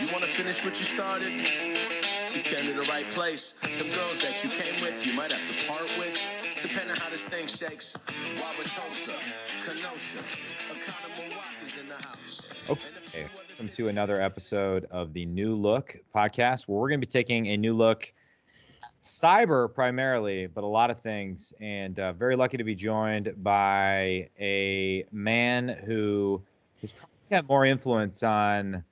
You wanna finish what you started? You came to the right place. Them girls that you came with, you might have to part with. Depending how this thing shakes. Wauwatosa, Kenosha, Oconomowoc in the house. Okay, welcome to another episode of the New Look podcast, where we're going to be taking a new look cyber primarily, but a lot of things. And uh, very lucky to be joined by a man who has probably had more influence on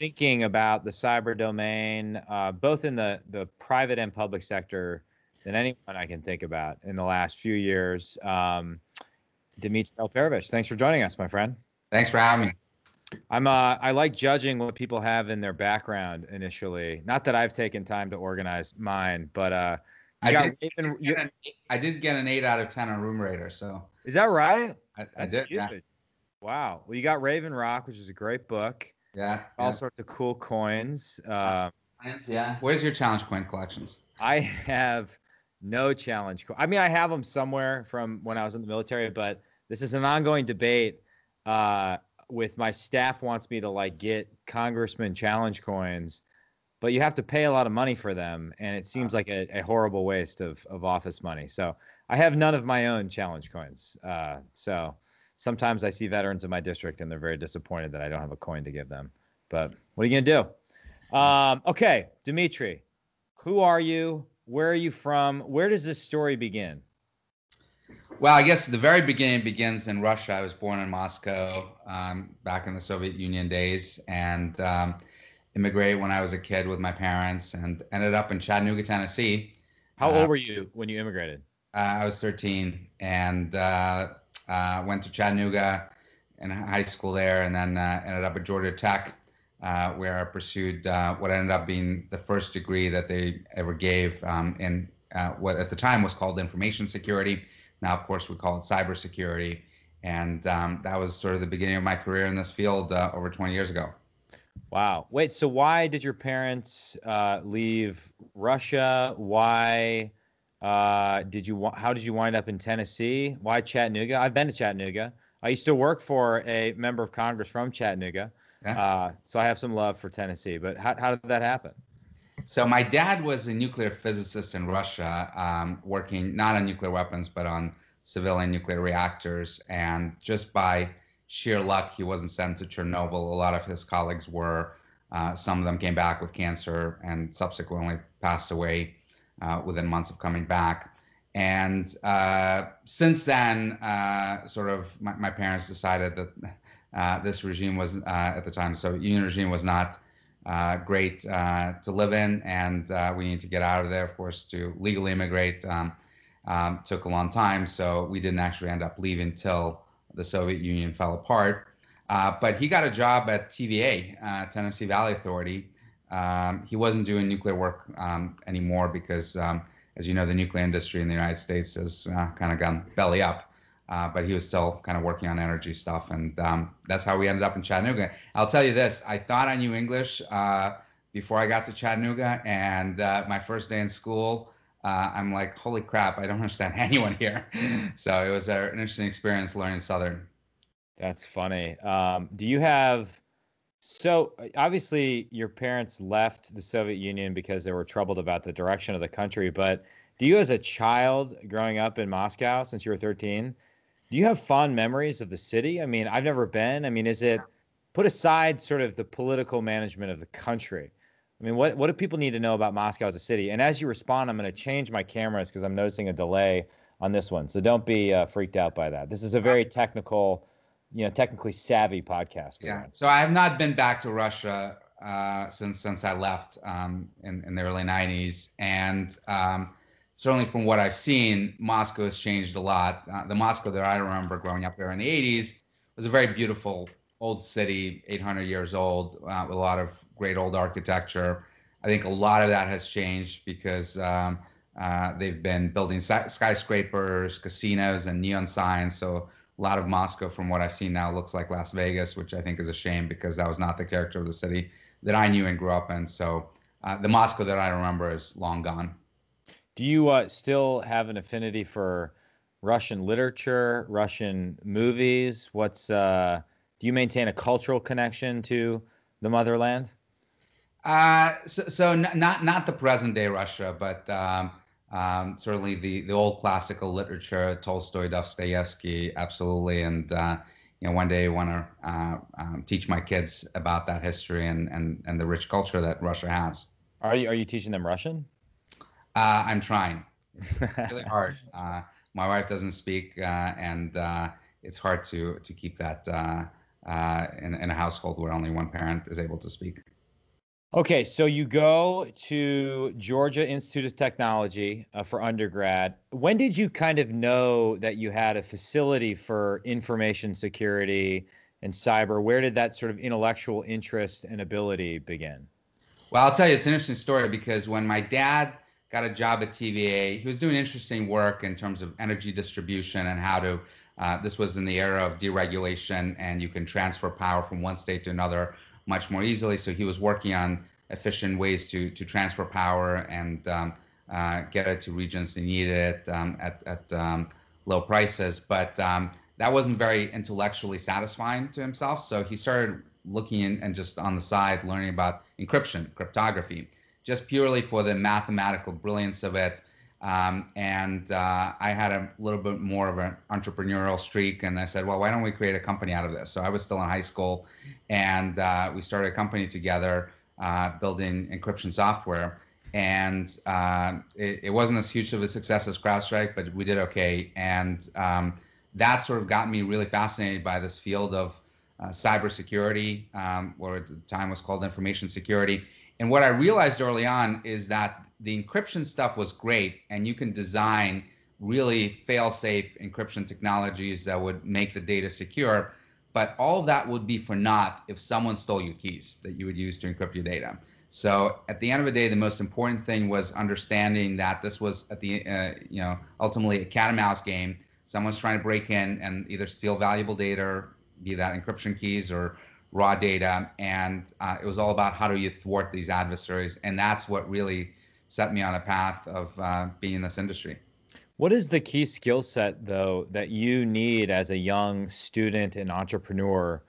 thinking about the cyber domain, uh, both in the the private and public sector, than anyone I can think about in the last few years. Um, Dmitri Alperovitch, thanks for joining us, my friend. Thanks for having me. I'm uh I like judging what people have in their background initially. Not that I've taken time to organize mine, but uh I got did, Raven- get an, I did get an eight out of ten on Room Rater, so is that right? I, I did. Yeah. Wow. Well, you got Raven Rock, which is a great book. Yeah. All yeah. sorts of cool coins. Um, yeah. Where's your challenge coin collections? I have no challenge. co- I mean, I have them somewhere from when I was in the military, but this is an ongoing debate. Uh, with my staff wants me to like get congressman challenge coins, but you have to pay a lot of money for them, and it seems like a, a horrible waste of, of office money. So I have none of my own challenge coins. Uh, so sometimes I see veterans in my district, and they're very disappointed that I don't have a coin to give them. But what are you gonna do? Um, okay, Dmitri, who are you? Where are you from? Where does this story begin? Well, I guess the very beginning begins in Russia. I was born in Moscow um, back in the Soviet Union days, and um, immigrated when I was a kid with my parents, and ended up in Chattanooga, Tennessee. How Uh, old were you when you immigrated? Uh, I was 13 and uh, uh, went to Chattanooga in high school there, and then uh, ended up at Georgia Tech, uh, where I pursued uh, what ended up being the first degree that they ever gave um, in uh, what at the time was called information security. Now, of course, we call it cybersecurity. And um, that was sort of the beginning of my career in this field uh, over 20 years ago. Wow. Wait. So why did your parents leave Russia? Why uh, did you? How did you wind up in Tennessee? Why Chattanooga? I've been to Chattanooga. I used to work for a member of Congress from Chattanooga, Yeah. uh, so I have some love for Tennessee. But how, how did that happen? So my dad was a nuclear physicist in Russia, um, working not on nuclear weapons but on civilian nuclear reactors. And just by sheer luck, he wasn't sent to Chernobyl. A lot of his colleagues were. Uh, some of them came back with cancer and subsequently passed away uh, within months of coming back. And uh, since then, uh, sort of, my, my parents decided that uh, this regime was, uh, at the time, Soviet Union regime was not great to live in, and we need to get out of there. Of course, to legally immigrate um, um, took a long time, so we didn't actually end up leaving till the Soviet Union fell apart. Uh, but he got a job at TVA, uh, Tennessee Valley Authority. Um, he wasn't doing nuclear work um, anymore because, um, as you know, the nuclear industry in the United States has uh, kind of gone belly up. Uh, but he was still kind of working on energy stuff, and um, that's how we ended up in Chattanooga. I'll tell you this: I thought I knew English uh, before I got to Chattanooga, and uh, my first day in school, uh, I'm like, "Holy crap! I don't understand anyone here." so it was an interesting experience learning Southern. That's funny. Um, do you have? So obviously, your parents left the Soviet Union because they were troubled about the direction of the country. But do you, as a child growing up in Moscow since you were 13, do you have fond memories of the city? I mean, I've never been. I mean, is it put aside sort of the political management of the country? I mean, what what do people need to know about Moscow as a city? And as you respond, I'm going to change my cameras because I'm noticing a delay on this one. So don't be uh, freaked out by that. This is a very technical, you know, technically savvy podcast. Yeah. So I have not been back to Russia uh, since since I left um, in in the early '90s, and um, certainly from what I've seen, Moscow has changed a lot. Uh, the Moscow that I remember growing up there in the '80s was a very beautiful old city, 800 years old, uh, with a lot of great old architecture. I think a lot of that has changed because um, uh, they've been building skyscrapers, casinos, and neon signs. So a lot of Moscow, from what I've seen now, looks like Las Vegas, which I think is a shame because that was not the character of the city that I knew and grew up in. So uh, the Moscow that I remember is long gone. Do you uh, still have an affinity for Russian literature, Russian movies? What's uh, do you maintain a cultural connection to the motherland? Uh, so, so n- not not the present day Russia, but um, um, certainly the the old classical literature, Tolstoy, Dostoevsky, absolutely, and uh, you know one day I want to uh, um, teach my kids about that history and, and and the rich culture that Russia has. Are you are you teaching them Russian? Uh, I'm trying. It's really hard. Uh, my wife doesn't speak, uh, and uh, it's hard to to keep that uh, uh, in, in a household where only one parent is able to speak. Okay, so you go to Georgia Institute of Technology uh, for undergrad. When did you kind of know that you had a facility for information security and cyber? Where did that sort of intellectual interest and ability begin? Well, I'll tell you, it's an interesting story because when my dad got a job at TVA, he was doing interesting work in terms of energy distribution and how to. Uh, this was in the era of deregulation, and you can transfer power from one state to another much more easily. So he was working on efficient ways to to transfer power and um, uh, get it to regions that needed it um, at at um, low prices. But um, that wasn't very intellectually satisfying to himself. So he started looking in, and just on the side learning about encryption, cryptography, just purely for the mathematical brilliance of it. Um, and uh, I had a little bit more of an entrepreneurial streak, and I said, well, why don't we create a company out of this? So I was still in high school, and uh, we started a company together, uh, building encryption software. And uh, it, it, wasn't as huge of a success as CrowdStrike, but we did okay. And um, that sort of got me really fascinated by this field of uh, cybersecurity, um, at the time was called information security. And what I realized early on is that the encryption stuff was great, and you can design really fail-safe encryption technologies that would make the data secure. But all that would be for naught if someone stole your keys that you would use to encrypt your data. So at the end of the day, the most important thing was understanding that this was at the uh, you know ultimately a cat and mouse game. Someone's trying to break in and either steal valuable data, be that encryption keys or raw data, and uh, it was all about how do you thwart these adversaries, and that's what really set me on a path of uh, being in this industry. What is the key skill set though that you need as a young student and entrepreneur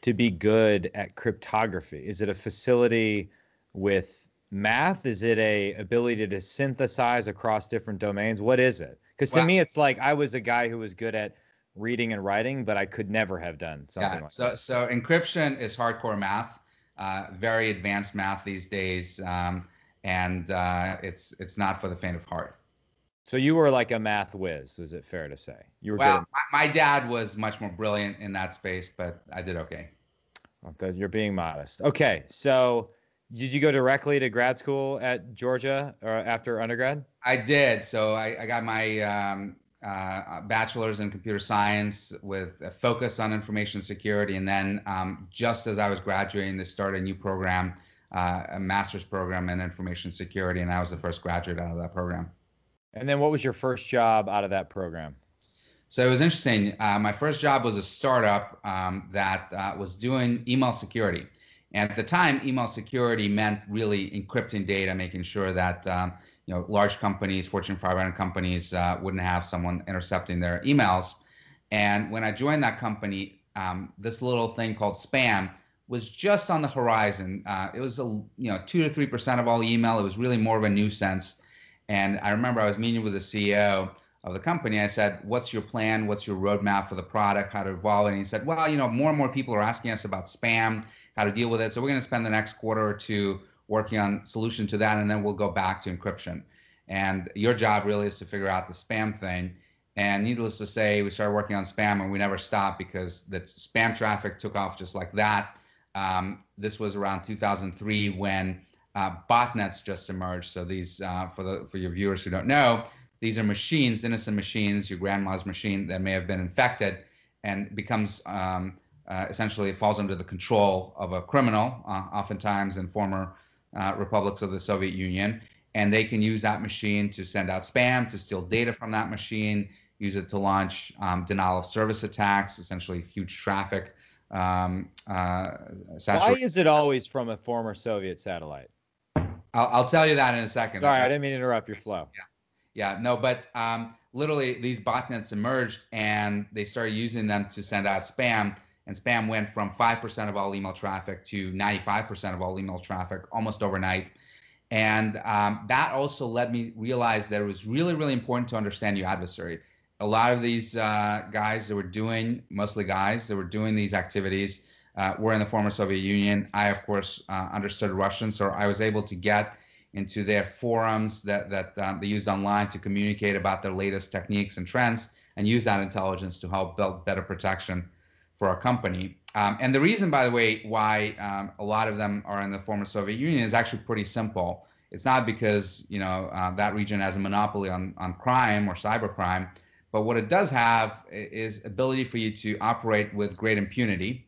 to be good at cryptography? Is it a facility with math? Is it a ability to synthesize across different domains? What is it? Because to well, me, it's like I was a guy who was good at reading and writing, but I could never have done something yeah, like so, that. So encryption is hardcore math, uh, very advanced math these days, um, and uh, it's it's not for the faint of heart. So you were like a math whiz, is it fair to say? You were well, my, my, dad was much more brilliant in that space, but I did okay. Well, you're being modest. Okay, so did you go directly to grad school at Georgia or after undergrad? I did. So I, I got my um, uh, bachelor's in computer science with a focus on information security. And then um, just as I was graduating, they started a new program, uh, a master's program in information security. And I was the first graduate out of that program. And then what was your first job out of that program? So it was interesting. Uh, my first job was a startup um, that uh, was doing email security. And at the time, email security meant really encrypting data, making sure that um, you know large companies, Fortune 500 companies, uh, wouldn't have someone intercepting their emails. And when I joined that company, um, this little thing called spam was just on the horizon. Uh, it was a you know two to three percent of all email. It was really more of a nuisance. And I remember I was meeting with the CEO of the company. I said, "What's your plan? What's your roadmap for the product? How to evolve?" And he said, "Well, you know, more and more people are asking us about spam, how to deal with it. So we're going to spend the next quarter or two working on solution to that, and then we'll go back to encryption. And your job really is to figure out the spam thing. And needless to say, we started working on spam and we never stopped because the spam traffic took off just like that. Um, this was around 2003 when uh, botnets just emerged. So these, uh, for the for your viewers who don't know, these are machines, innocent machines, your grandma's machine that may have been infected, and becomes um, uh, essentially it falls under the control of a criminal, uh, oftentimes in former uh, republics of the Soviet Union, and they can use that machine to send out spam, to steal data from that machine, use it to launch um, denial of service attacks, essentially huge traffic. Um, uh, Why is it always from a former Soviet satellite? I'll, I'll, tell you that in a second. Sorry, I didn't mean to interrupt your flow. Yeah, yeah, no, but um, literally these botnets emerged and they started using them to send out spam and spam went from 5% of all email traffic to 95% of all email traffic almost overnight. And um, that also led me realize that it was really, really important to understand your adversary. A lot of these uh, guys that were doing, mostly guys that were doing these activities, uh, were in the former Soviet Union. I, of course, uh, understood Russian, so I was able to get into their forums that that um, they used online to communicate about their latest techniques and trends, and use that intelligence to help build better protection for our company. Um, and the reason, by the way, why um, a lot of them are in the former Soviet Union is actually pretty simple. It's not because you know uh, that region has a monopoly on on crime or cybercrime, but what it does have is ability for you to operate with great impunity.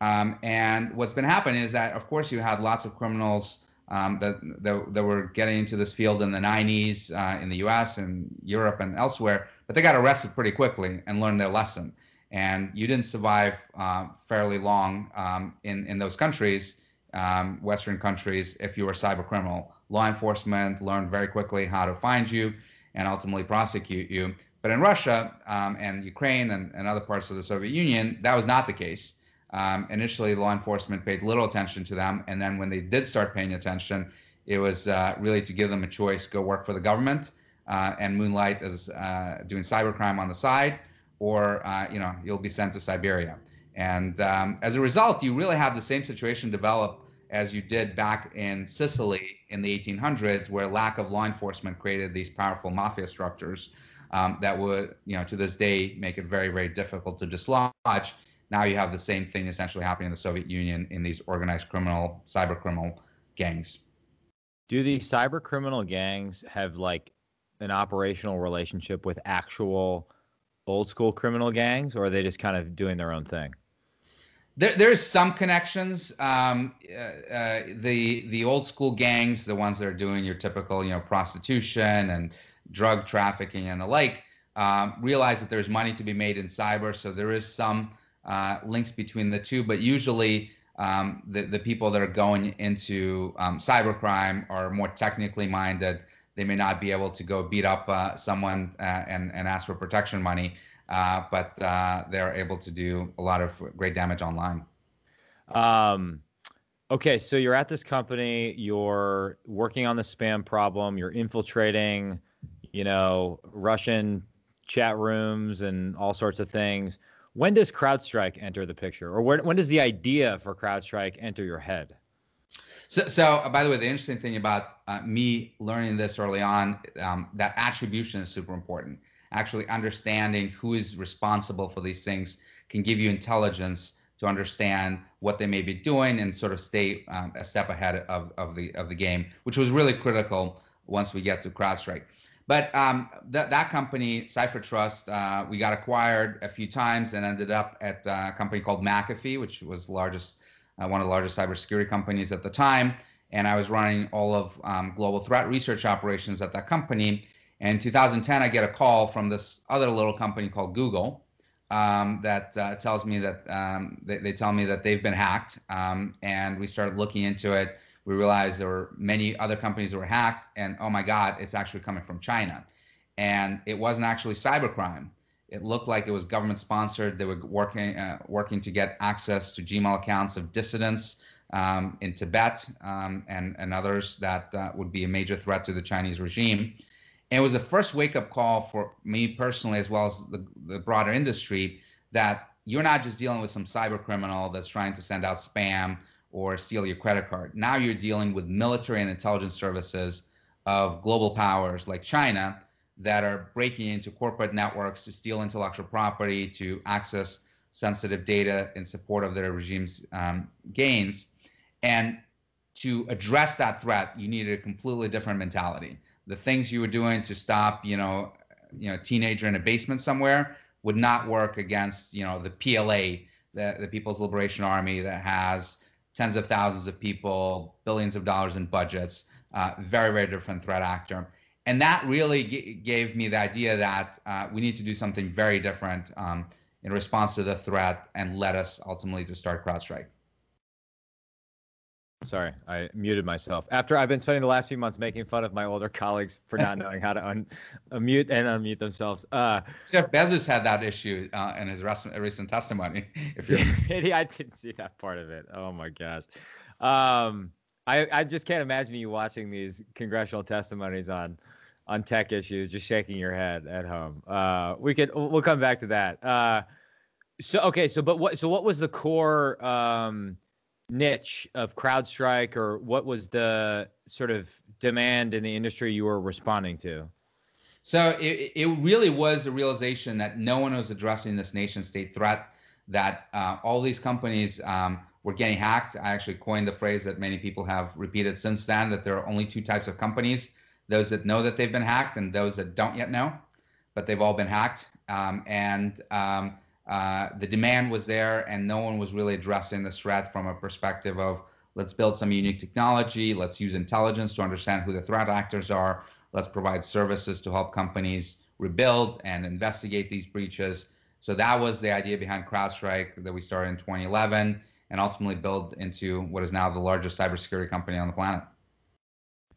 Um, and what's been happening is that, of course, you had lots of criminals um, that, that, that were getting into this field in the 90s uh, in the U.S. and Europe and elsewhere, but they got arrested pretty quickly and learned their lesson and you didn't survive uh, fairly long um, in in those countries, um, Western countries, if you were a cyber criminal. Law enforcement learned very quickly how to find you and ultimately prosecute you. But in Russia um, and Ukraine and, and, other parts of the Soviet Union, that was not the case. Um, initially, law enforcement paid little attention to them, and then when they did start paying attention, it was uh, really to give them a choice: go work for the government uh, and moonlight as uh, doing cybercrime on the side or uh, you know you'll be sent to Siberia. And um, as a result, you really have the same situation develop as you did back in Sicily in the 1800s, where lack of law enforcement created these powerful mafia structures um, that would, you know, to this day make it very, very difficult to dislodge. Now you have the same thing essentially happening in the Soviet Union in these organized criminal, cyber criminal gangs. Do the cyber criminal gangs have like an operational relationship with actual old school criminal gangs, or are they just kind of doing their own thing? There, there's some connections. Um, uh, uh, the the old school gangs, the ones that are doing your typical, you know, prostitution and drug trafficking and the like, um, realize that there's money to be made in cyber. So there is some uh, links between the two, but usually um, the the people that are going into um, cybercrime are more technically minded. They may not be able to go beat up uh, someone uh, and, and ask for protection money, uh, but uh, they're able to do a lot of great damage online. Um, okay, so you're at this company, you're working on the spam problem, you're infiltrating, you know, Russian chat rooms and all sorts of things. When does CrowdStrike enter the picture, or when, when does the idea for CrowdStrike enter your head? So, so uh, by the way, the interesting thing about uh, me learning this early on, um, that attribution is super important. Actually, understanding who is responsible for these things can give you intelligence to understand what they may be doing and sort of stay um, a step ahead of, of the of the game, which was really critical once we get to CrowdStrike. But um, th- that company, CipherTrust, uh, we got acquired a few times and ended up at uh, a company called McAfee, which was largest uh, one of the largest cybersecurity companies at the time. And I was running all of um, global threat research operations at that company. And in 2010, I get a call from this other little company called Google um, that uh, tells me that um, they, they, tell me that they've been hacked. Um, and we started looking into it. We realized there were many other companies that were hacked, and oh my God, it's actually coming from China. And it wasn't actually cybercrime. It looked like it was government sponsored. They were working uh, working to get access to Gmail accounts of dissidents um, in Tibet um, and and others that uh, would be a major threat to the Chinese regime. And it was the first wake up call for me personally, as well as the, the broader industry, that you're not just dealing with some cyber criminal that's trying to send out spam or steal your credit card. Now you're dealing with military and intelligence services of global powers like China that are breaking into corporate networks to steal intellectual property, to access sensitive data in support of their regime's um, gains. And to address that threat, you needed a completely different mentality. The things you were doing to stop, you know, you know, teenager in a basement somewhere would not work against, you know, the PLA, the, the People's Liberation Army that has tens of thousands of people, billions of dollars in budgets, uh, very, very different threat actor and that really g- gave me the idea that uh, we need to do something very different um, in response to the threat and led us ultimately to start CrowdStrike. Sorry, I muted myself. After I've been spending the last few months making fun of my older colleagues for not knowing how to un- unmute and unmute themselves. Uh, Jeff Bezos had that issue uh, in his recent testimony. If you're... I didn't see that part of it. Oh my gosh. Um, I, I just can't imagine you watching these congressional testimonies on on tech issues, just shaking your head at home. Uh, we could we'll come back to that. Uh, so okay, so but what so what was the core um, niche of CrowdStrike, or what was the sort of demand in the industry you were responding to? So it, it really was a realization that no one was addressing this nation state threat. That uh, all these companies um, were getting hacked. I actually coined the phrase that many people have repeated since then. That there are only two types of companies: those that know that they've been hacked and those that don't yet know, but they've all been hacked. Um, and um, uh, the demand was there, and no one was really addressing the threat from a perspective of let's build some unique technology, let's use intelligence to understand who the threat actors are, let's provide services to help companies rebuild and investigate these breaches. So that was the idea behind CrowdStrike that we started in 2011 and ultimately built into what is now the largest cybersecurity company on the planet.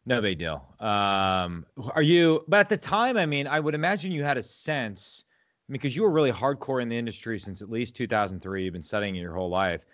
No big deal. Um, are you? But at the time, I mean, I would imagine you had a sense because you were really hardcore in the industry since at least 2003. You've been studying it your whole life.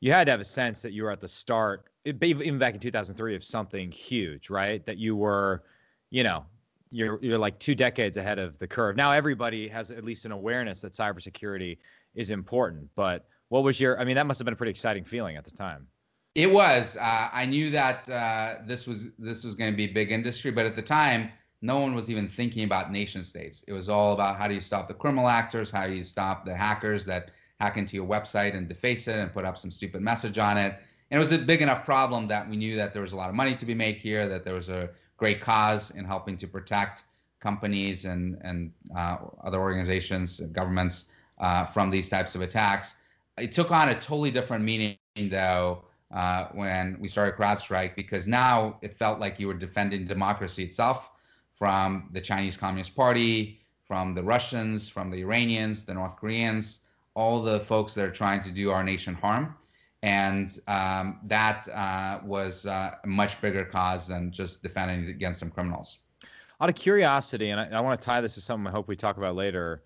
You had to have a sense that you were at the start, even back in 2003, of something huge, right? That you were, you know, you're you're like two decades ahead of the curve. Now everybody has at least an awareness that cybersecurity is important. But what was your? I mean, that must have been a pretty exciting feeling at the time. It was. Uh, I knew that uh, this was this was going to be a big industry, but at the time no one was even thinking about nation states. It was all about how do you stop the criminal actors, how do you stop the hackers that hack into your website and deface it and put up some stupid message on it. And it was a big enough problem that we knew that there was a lot of money to be made here, that there was a great cause in helping to protect companies and and uh, other organizations, governments uh, from these types of attacks. It took on a totally different meaning though uh, when we started CrowdStrike because now it felt like you were defending democracy itself from the Chinese Communist Party, from the Russians, from the Iranians, the North Koreans, all the folks that are trying to do our nation harm. And um, that uh, was uh, a much bigger cause than just defending against some criminals. Out of curiosity, and I, I want to tie this to something I hope we talk about later.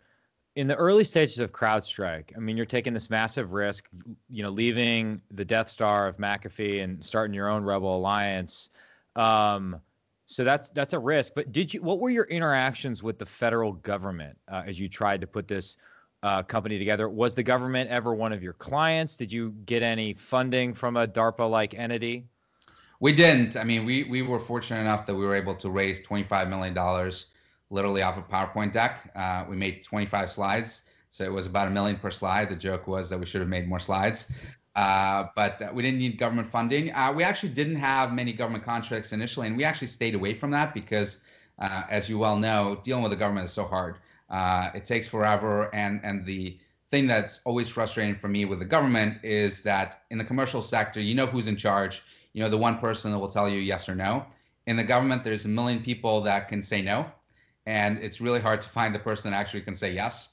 In the early stages of CrowdStrike, I mean, you're taking this massive risk, you know, leaving the Death Star of McAfee and starting your own rebel alliance. Um, so that's that's a risk. But did you? What were your interactions with the federal government uh, as you tried to put this uh, company together? Was the government ever one of your clients? Did you get any funding from a DARPA-like entity? We didn't. I mean, we we were fortunate enough that we were able to raise 25 million dollars, literally off a PowerPoint deck. Uh, we made 25 slides. So it was about a million per slide. The joke was that we should have made more slides. Uh, but we didn't need government funding. Uh, we actually didn't have many government contracts initially, and we actually stayed away from that because, uh, as you well know, dealing with the government is so hard. Uh, it takes forever, and and the thing that's always frustrating for me with the government is that in the commercial sector, you know who's in charge. You know the one person that will tell you yes or no. In the government, there's a million people that can say no, and it's really hard to find the person that actually can say yes.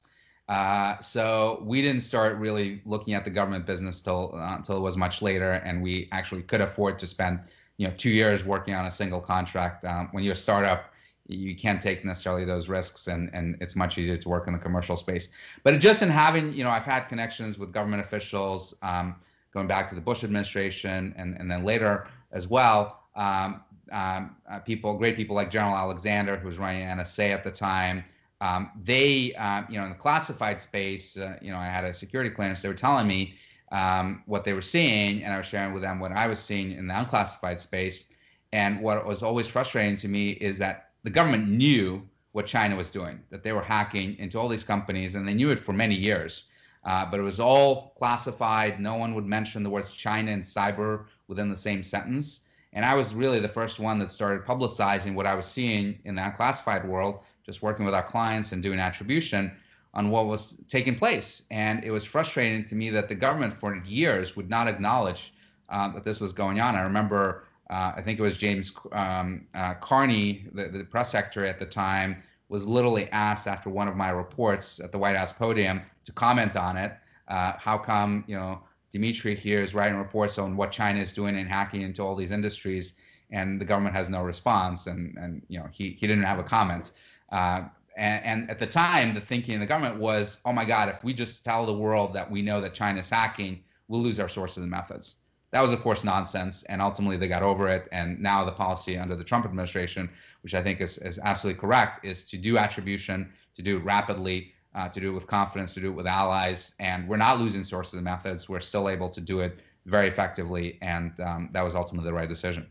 Uh, so we didn't start really looking at the government business till uh, until it was much later, and we actually could afford to spend you know two years working on a single contract. Um, when you're a startup, you can't take necessarily those risks, and and it's much easier to work in the commercial space. But just in having you know, I've had connections with government officials um, going back to the Bush administration, and and then later as well. Um, um, uh, people, great people like General Alexander, who was running NSA at the time, um, they, um, you know, in the classified space, uh, you know, I had a security clearance. They were telling me um, what they were seeing, and I was sharing with them what I was seeing in the unclassified space. And what was always frustrating to me is that the government knew what China was doing, that they were hacking into all these companies, and they knew it for many years. Uh, but it was all classified. No one would mention the words China and cyber within the same sentence. And I was really the first one that started publicizing what I was seeing in the unclassified world just working with our clients and doing attribution on what was taking place. And it was frustrating to me that the government for years would not acknowledge uh, that this was going on. I remember, uh, I think it was James um, uh, Carney, the, the, press secretary at the time, was literally asked after one of my reports at the White House podium to comment on it. Uh, how come, you know, Dmitri here is writing reports on what China is doing and hacking into all these industries, and the government has no response, and and you know he he didn't have a comment. Uh, and, and, at the time, the thinking in the government was, oh my God, if we just tell the world that we know that China is hacking, we'll lose our sources and methods. That was, of course, nonsense, and ultimately they got over it. And now the policy under the Trump administration, which I think is, is absolutely correct, is to do attribution, to do it rapidly, uh, to do it with confidence, to do it with allies. And we're not losing sources and methods. We're still able to do it very effectively, and um, that was ultimately the right decision.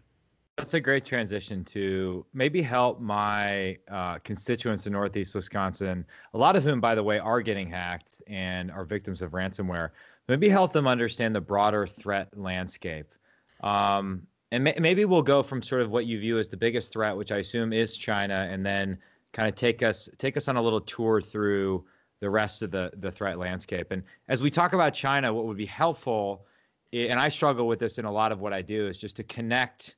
That's a great transition to maybe help my uh, constituents in Northeast Wisconsin, a lot of whom, by the way, are getting hacked and are victims of ransomware. Maybe help them understand the broader threat landscape. Um, and may- maybe we'll go from sort of what you view as the biggest threat, which I assume is China, and then kind of take us take us on a little tour through the rest of the the threat landscape. And as we talk about China, what would be helpful, and I struggle with this in a lot of what I do, is just to connect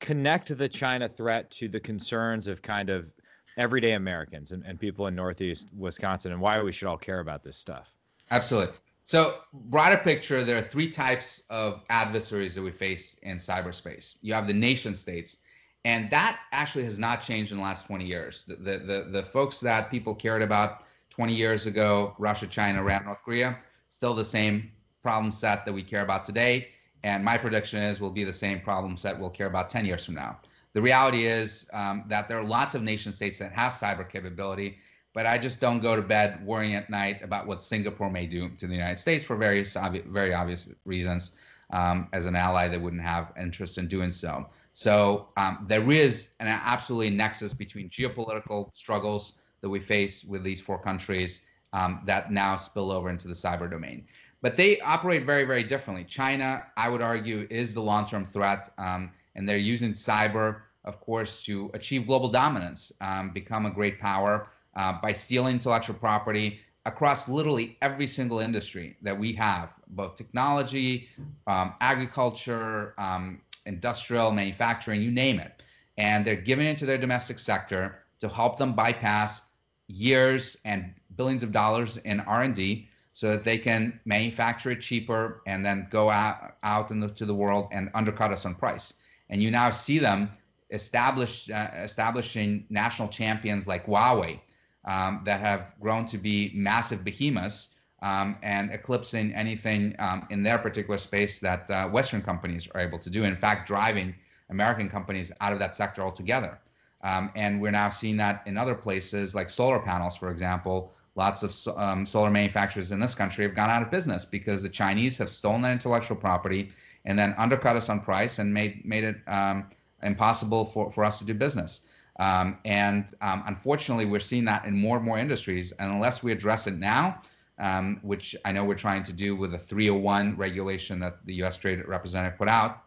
connect the China threat to the concerns of kind of everyday Americans and, and people in Northeast Wisconsin and why we should all care about this stuff. Absolutely. So, broader picture, there are three types of adversaries that we face in cyberspace. You have the nation states, and that actually has not changed in the last 20 years. The, the, the, the folks that people cared about 20 years ago, Russia, China, Iran, North Korea, still the same problem set that we care about today. And my prediction is will be the same problem set we'll care about 10 years from now. The reality is um, that there are lots of nation states that have cyber capability, but I just don't go to bed worrying at night about what Singapore may do to the United States for various obvi- very obvious reasons. Um, as an ally, they wouldn't have interest in doing so. So um, there is an absolutely nexus between geopolitical struggles that we face with these four countries um, that now spill over into the cyber domain but they operate very, very differently. China, I would argue, is the long-term threat, um, and they're using cyber, of course, to achieve global dominance, um, become a great power uh, by stealing intellectual property across literally every single industry that we have, both technology, um, agriculture, um, industrial, manufacturing, you name it. And they're giving it to their domestic sector to help them bypass years and billions of dollars in R&D so that they can manufacture it cheaper and then go out, out into the world and undercut us on price. And you now see them establish, uh, establishing national champions like Huawei um, that have grown to be massive behemoths um, and eclipsing anything um, in their particular space that uh, Western companies are able to do. In fact, driving American companies out of that sector altogether. Um, and we're now seeing that in other places like solar panels, for example, lots of um, solar manufacturers in this country have gone out of business because the Chinese have stolen that intellectual property and then undercut us on price and made made it um, impossible for, for us to do business. Um, and um, unfortunately, we're seeing that in more and more industries. And unless we address it now, um, which I know we're trying to do with the 301 regulation that the U.S. Trade Representative put out,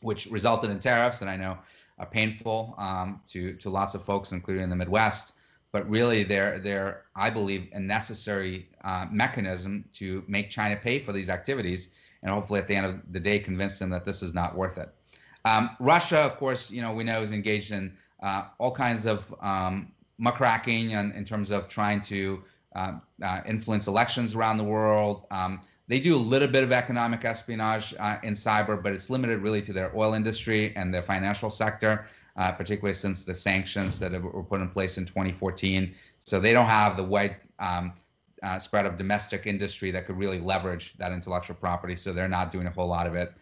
which resulted in tariffs, and I know are painful um, to to lots of folks, including in the Midwest but really they're they're I believe a necessary uh, mechanism to make China pay for these activities, and hopefully at the end of the day convince them that this is not worth it. Um, Russia, of course, you know we know is engaged in uh, all kinds of um, muckraking in, in terms of trying to uh, uh influence elections around the world. Um, they do a little bit of economic espionage uh, in cyber, but it's limited really to their oil industry and their financial sector uh, particularly since the sanctions that were put in place in 2014. So they don't have the wide um, uh, spread of domestic industry that could really leverage that intellectual property. So they're not doing a whole lot of it.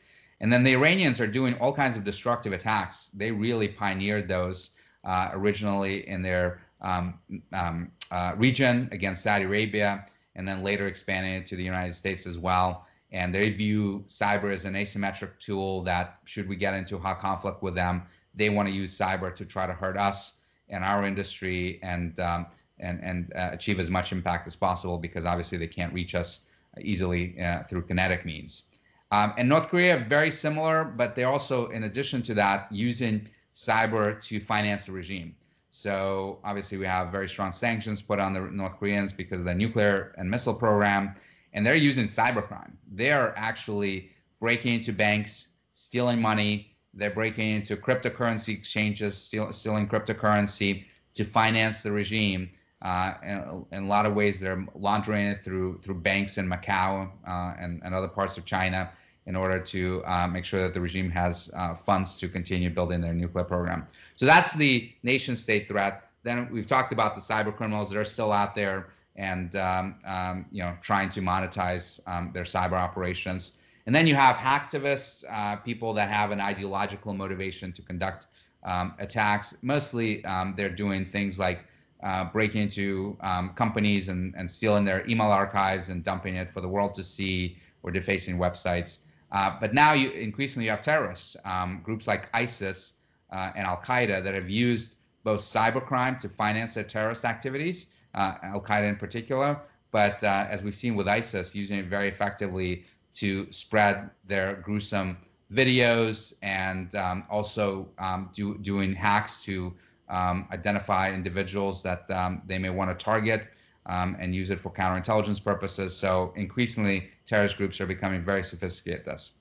And then the Iranians are doing all kinds of destructive attacks. They really pioneered those uh, originally in their um, um, uh, region against Saudi Arabia, and then later expanding it to the United States as well. And they view cyber as an asymmetric tool that, should we get into hot conflict with them, they want to use cyber to try to hurt us and our industry and um, and and uh, achieve as much impact as possible because obviously they can't reach us easily uh, through kinetic means. Um, and North Korea very similar, but they're also in addition to that using cyber to finance the regime. So obviously we have very strong sanctions put on the North Koreans because of the nuclear and missile program, and they're using cybercrime. They are actually breaking into banks, stealing money, they're breaking into cryptocurrency exchanges, steal, stealing cryptocurrency to finance the regime. Uh, in, in, a lot of ways, they're laundering it through through banks in Macau uh, and, and other parts of China in order to uh, make sure that the regime has uh, funds to continue building their nuclear program. So that's the nation state threat. Then we've talked about the cyber criminals that are still out there and um, um, you know trying to monetize um, their cyber operations. And then you have hacktivists, uh, people that have an ideological motivation to conduct um, attacks. Mostly, um, they're doing things like uh, breaking into um, companies and, and stealing their email archives and dumping it for the world to see or defacing websites. Uh, but now you increasingly you have terrorists, um, groups like ISIS uh, and Al Qaeda that have used both cybercrime to finance their terrorist activities, uh, Al Qaeda in particular, but uh, as we've seen with ISIS, using it very effectively to spread their gruesome videos and um, also um, do, doing hacks to um, identify individuals that um, they may want to target um, and use it for counterintelligence purposes. So increasingly, terrorist groups are becoming very sophisticated at this.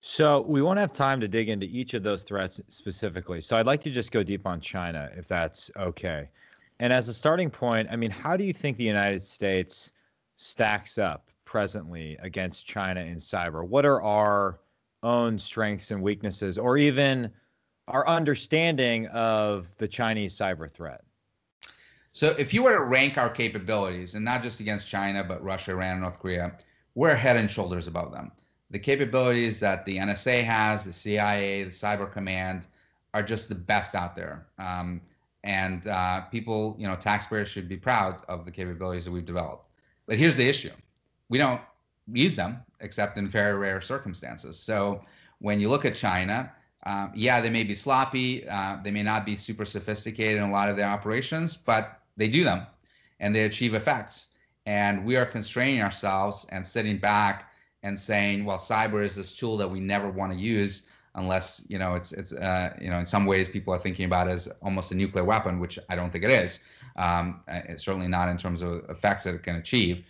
So we won't have time to dig into each of those threats specifically. So I'd like to just go deep on China, if that's okay. And as a starting point, I mean, how do you think the United States stacks up presently against China in cyber? What are our own strengths and weaknesses, or even our understanding of the Chinese cyber threat? So, if you were to rank our capabilities, and not just against China, but Russia, Iran, North Korea, we're head and shoulders above them. The capabilities that the NSA has, the CIA, the Cyber Command, are just the best out there. Um, and uh, people, you know, taxpayers should be proud of the capabilities that we've developed. But here's the issue: we don't use them except in very rare circumstances. So when you look at China, um, yeah, they may be sloppy, uh, they may not be super sophisticated in a lot of their operations, but they do them and they achieve effects. And we are constraining ourselves and sitting back and saying, well, cyber is this tool that we never want to use unless you know it's it's uh, you know in some ways people are thinking about it as almost a nuclear weapon, which I don't think it is. Um, it's certainly not in terms of effects that it can achieve.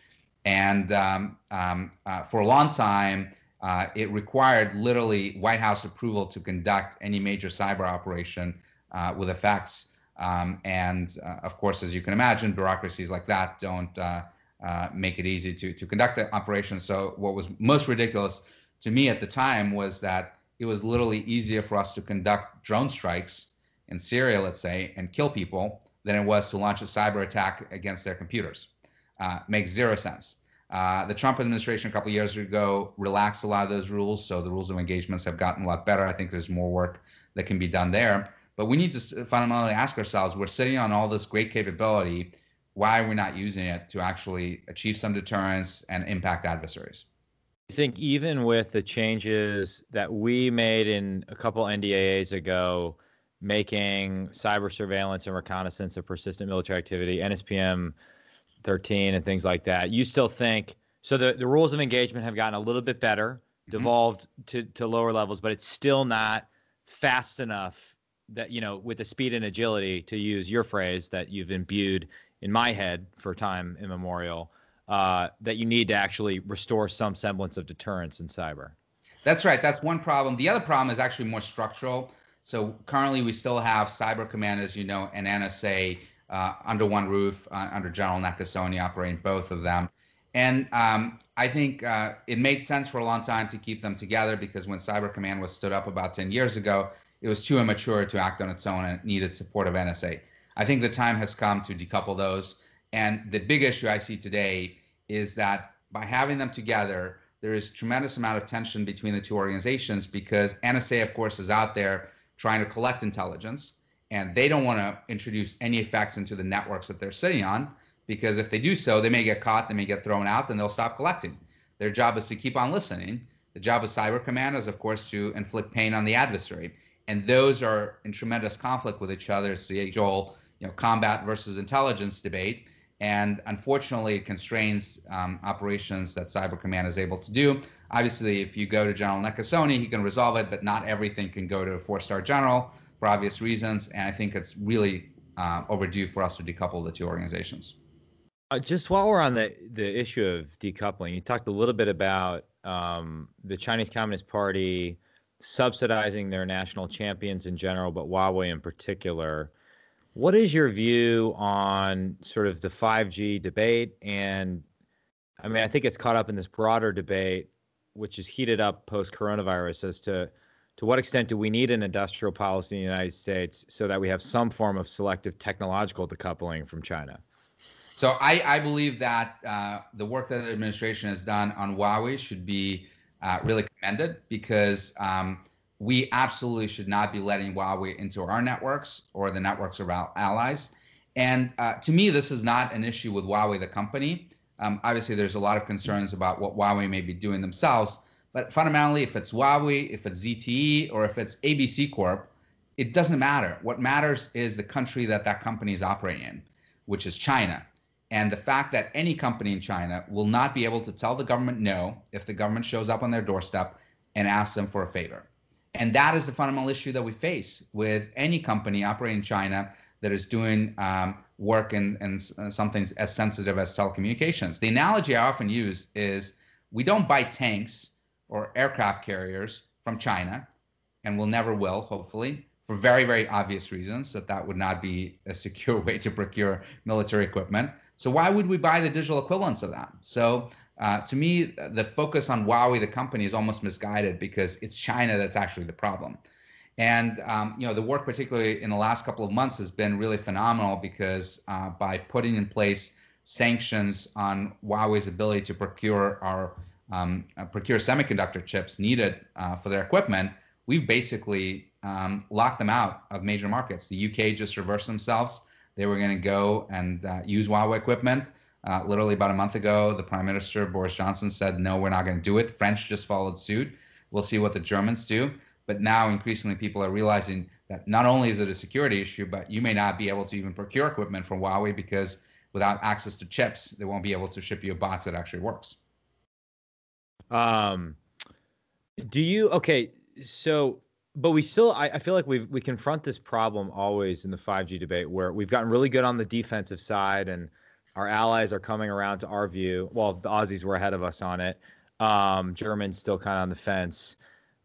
And um, um, uh, for a long time, uh, it required literally White House approval to conduct any major cyber operation uh, with effects. Um, and uh, of course, as you can imagine, bureaucracies like that don't uh, uh, make it easy to, to conduct an operation. So, what was most ridiculous to me at the time was that it was literally easier for us to conduct drone strikes in Syria, let's say, and kill people than it was to launch a cyber attack against their computers uh, makes zero sense. Uh, the Trump administration a couple years ago relaxed a lot of those rules, so the rules of engagements have gotten a lot better. I think there's more work that can be done there. But we need to fundamentally ask ourselves: We're sitting on all this great capability. Why are we not using it to actually achieve some deterrence and impact adversaries? I think even with the changes that we made in a couple NDAAs ago, making cyber surveillance and reconnaissance of persistent military activity, NSPM 13 and things like that. You still think so the, the rules of engagement have gotten a little bit better, mm-hmm. devolved to, to lower levels, but it's still not fast enough that, you know, with the speed and agility to use your phrase that you've imbued in my head for time immemorial, uh, that you need to actually restore some semblance of deterrence in cyber. That's right. That's one problem. The other problem is actually more structural. So currently we still have Cyber Command, as you know, and NSA uh, under one roof uh, under General Nakasone, operating both of them. And um, I think uh, it made sense for a long time to keep them together because when Cyber Command was stood up about 10 years ago, it was too immature to act on its own and it needed support of NSA. I think the time has come to decouple those. And the big issue I see today is that by having them together, there is tremendous amount of tension between the two organizations because NSA, of course, is out there trying to collect intelligence and they don't want to introduce any effects into the networks that they're sitting on because if they do so, they may get caught, they may get thrown out, then they'll stop collecting. Their job is to keep on listening. The job of Cyber Command is, of course, to inflict pain on the adversary, and those are in tremendous conflict with each other. It's the age-old, you know, combat versus intelligence debate, and unfortunately, it constrains um, operations that Cyber Command is able to do. Obviously, if you go to General Nakasone, he can resolve it, but not everything can go to a four-star general for obvious reasons. And I think it's really uh, overdue for us to decouple the two organizations. Uh, just while we're on the, the issue of decoupling, you talked a little bit about um, the Chinese Communist Party subsidizing their national champions in general, but Huawei in particular. What is your view on sort of the 5G debate? And I mean, I think it's caught up in this broader debate, which is heated up post coronavirus as to to what extent do we need an industrial policy in the United States so that we have some form of selective technological decoupling from China? So I, I believe that uh, the work that the administration has done on Huawei should be uh, really commended because um, we absolutely should not be letting Huawei into our networks or the networks of our allies. And uh, to me, this is not an issue with Huawei, the company. Um, obviously, there's a lot of concerns about what Huawei may be doing themselves. But fundamentally, if it's Huawei, if it's ZTE, or if it's ABC Corp, it doesn't matter. What matters is the country that that company is operating in, which is China. And the fact that any company in China will not be able to tell the government no if the government shows up on their doorstep and asks them for a favor. And that is the fundamental issue that we face with any company operating in China that is doing um, work in, in something as sensitive as telecommunications. The analogy I often use is we don't buy tanks or aircraft carriers from China, and will never will, hopefully, for very, very obvious reasons that that would not be a secure way to procure military equipment. So why would we buy the digital equivalents of that? So uh, to me, the focus on Huawei, the company, is almost misguided because it's China that's actually the problem. And um, you know, the work, particularly in the last couple of months, has been really phenomenal because uh, by putting in place sanctions on Huawei's ability to procure our um, uh, procure semiconductor chips needed uh, for their equipment, we've basically um, locked them out of major markets. The UK just reversed themselves. They were going to go and uh, use Huawei equipment. Uh, literally about a month ago, the Prime Minister Boris Johnson said, "No, we're not going to do it." French just followed suit. We'll see what the Germans do. But now, increasingly, people are realizing that not only is it a security issue, but you may not be able to even procure equipment from Huawei because without access to chips, they won't be able to ship you a box that actually works. Um, do you okay? So, but we still, I, I feel like we we confront this problem always in the 5G debate where we've gotten really good on the defensive side and our allies are coming around to our view. Well, the Aussies were ahead of us on it. Um, Germans still kind of on the fence.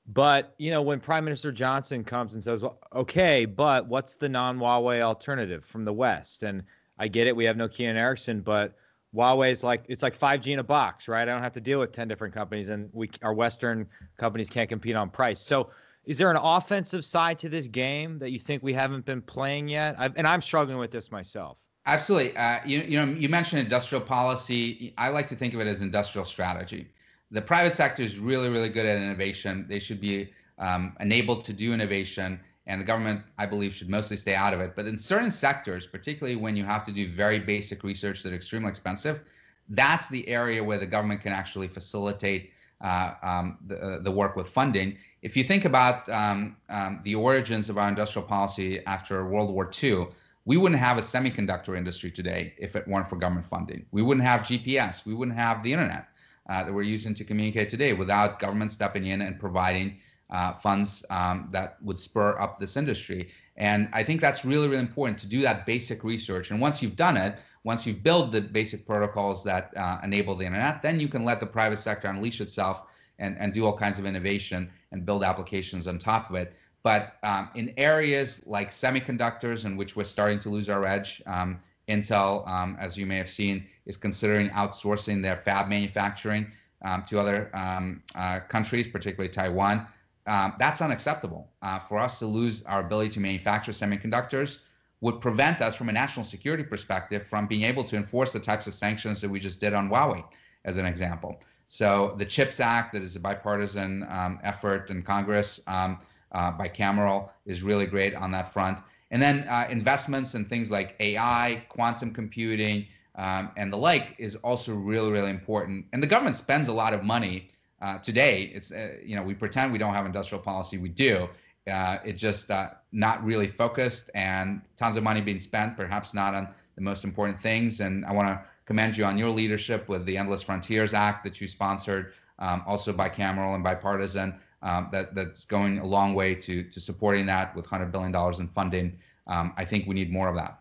But you know, when Prime Minister Johnson comes and says, well, "Okay, but what's the non-Huawei alternative from the West?" and I get it, we have Nokia and Ericsson, but Huawei is like it's like 5G in a box, right? I don't have to deal with 10 different companies, and we our Western companies can't compete on price. So, is there an offensive side to this game that you think we haven't been playing yet? I've, and I'm struggling with this myself. Absolutely. Uh, you, you know, you mentioned industrial policy. I like to think of it as industrial strategy. The private sector is really, really good at innovation. They should be um, enabled to do innovation and the government, I believe, should mostly stay out of it. But in certain sectors, particularly when you have to do very basic research that's extremely expensive, that's the area where the government can actually facilitate uh, um, the, uh, the work with funding. If you think about um, um, the origins of our industrial policy after World War II, we wouldn't have a semiconductor industry today if it weren't for government funding. We wouldn't have GPS. We wouldn't have the internet uh, that we're using to communicate today without government stepping in and providing uh, funds um, that would spur up this industry. And I think that's really, really important to do that basic research. And once you've done it, once you've built the basic protocols that uh, enable the internet, then you can let the private sector unleash itself and, and do all kinds of innovation and build applications on top of it. But um, in areas like semiconductors, in which we're starting to lose our edge, um, Intel, um, as you may have seen, is considering outsourcing their fab manufacturing um, to other um, uh, countries, particularly Taiwan um, that's unacceptable. Uh, for us to lose our ability to manufacture semiconductors would prevent us, from a national security perspective, from being able to enforce the types of sanctions that we just did on Huawei, as an example. So the CHIPS Act, that is a bipartisan um, effort in Congress, um, uh, bicameral, is really great on that front. And then uh, investments in things like AI, quantum computing, um, and the like is also really, really important. And the government spends a lot of money uh, today, it's uh, you know we pretend we don't have industrial policy, we do. Uh, it's just uh, not really focused and tons of money being spent, perhaps not on the most important things. And I want to commend you on your leadership with the Endless Frontiers Act that you sponsored, um, also bicameral and bipartisan. Um, that that's going a long way to to supporting that with 100 billion dollars in funding. Um, I think we need more of that.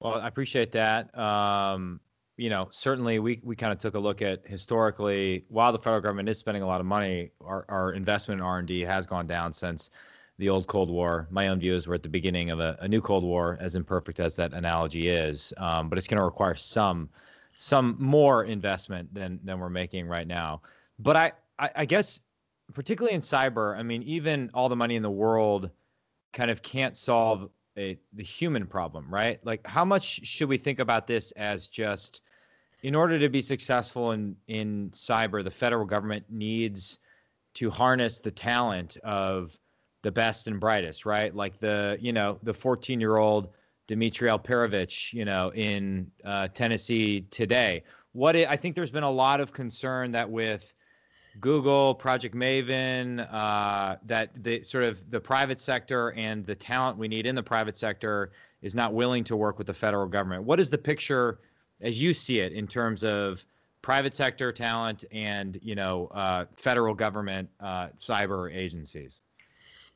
Well, I appreciate that. Um, you know, certainly we, we kind of took a look at historically, while the federal government is spending a lot of money, our, our investment in R&D has gone down since the old Cold War. My own view is we're at the beginning of a, a new Cold War, as imperfect as that analogy is. Um, but it's going to require some some more investment than than we're making right now. But I, I, I guess particularly in cyber, I mean, even all the money in the world kind of can't solve a, the human problem, right? Like, how much should we think about this as just in order to be successful in in cyber, the federal government needs to harness the talent of the best and brightest, right? Like the you know the 14 year old Dmitri Alperovitch, you know, in uh, Tennessee today. What it, I think there's been a lot of concern that with Google, Project Maven, uh, that the sort of the private sector and the talent we need in the private sector is not willing to work with the federal government. What is the picture as you see it in terms of private sector talent and you know uh, federal government uh, cyber agencies?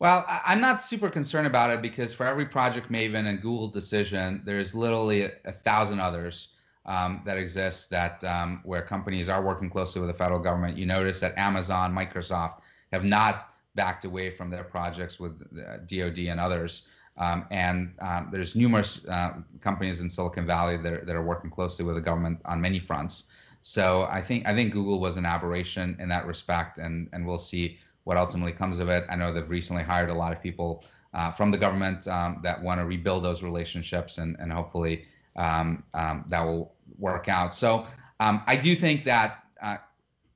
Well, I'm not super concerned about it because for every Project Maven and Google decision, there's literally a, a thousand others um, that exist that um, where companies are working closely with the federal government. You notice that Amazon, Microsoft have not backed away from their projects with uh, DoD and others. Um, and um, there's numerous uh, companies in Silicon Valley that are, that are working closely with the government on many fronts. So I think I think Google was an aberration in that respect, and and we'll see what ultimately comes of it. I know they've recently hired a lot of people uh, from the government um, that want to rebuild those relationships, and and hopefully um, um, that will work out. So um, I do think that uh,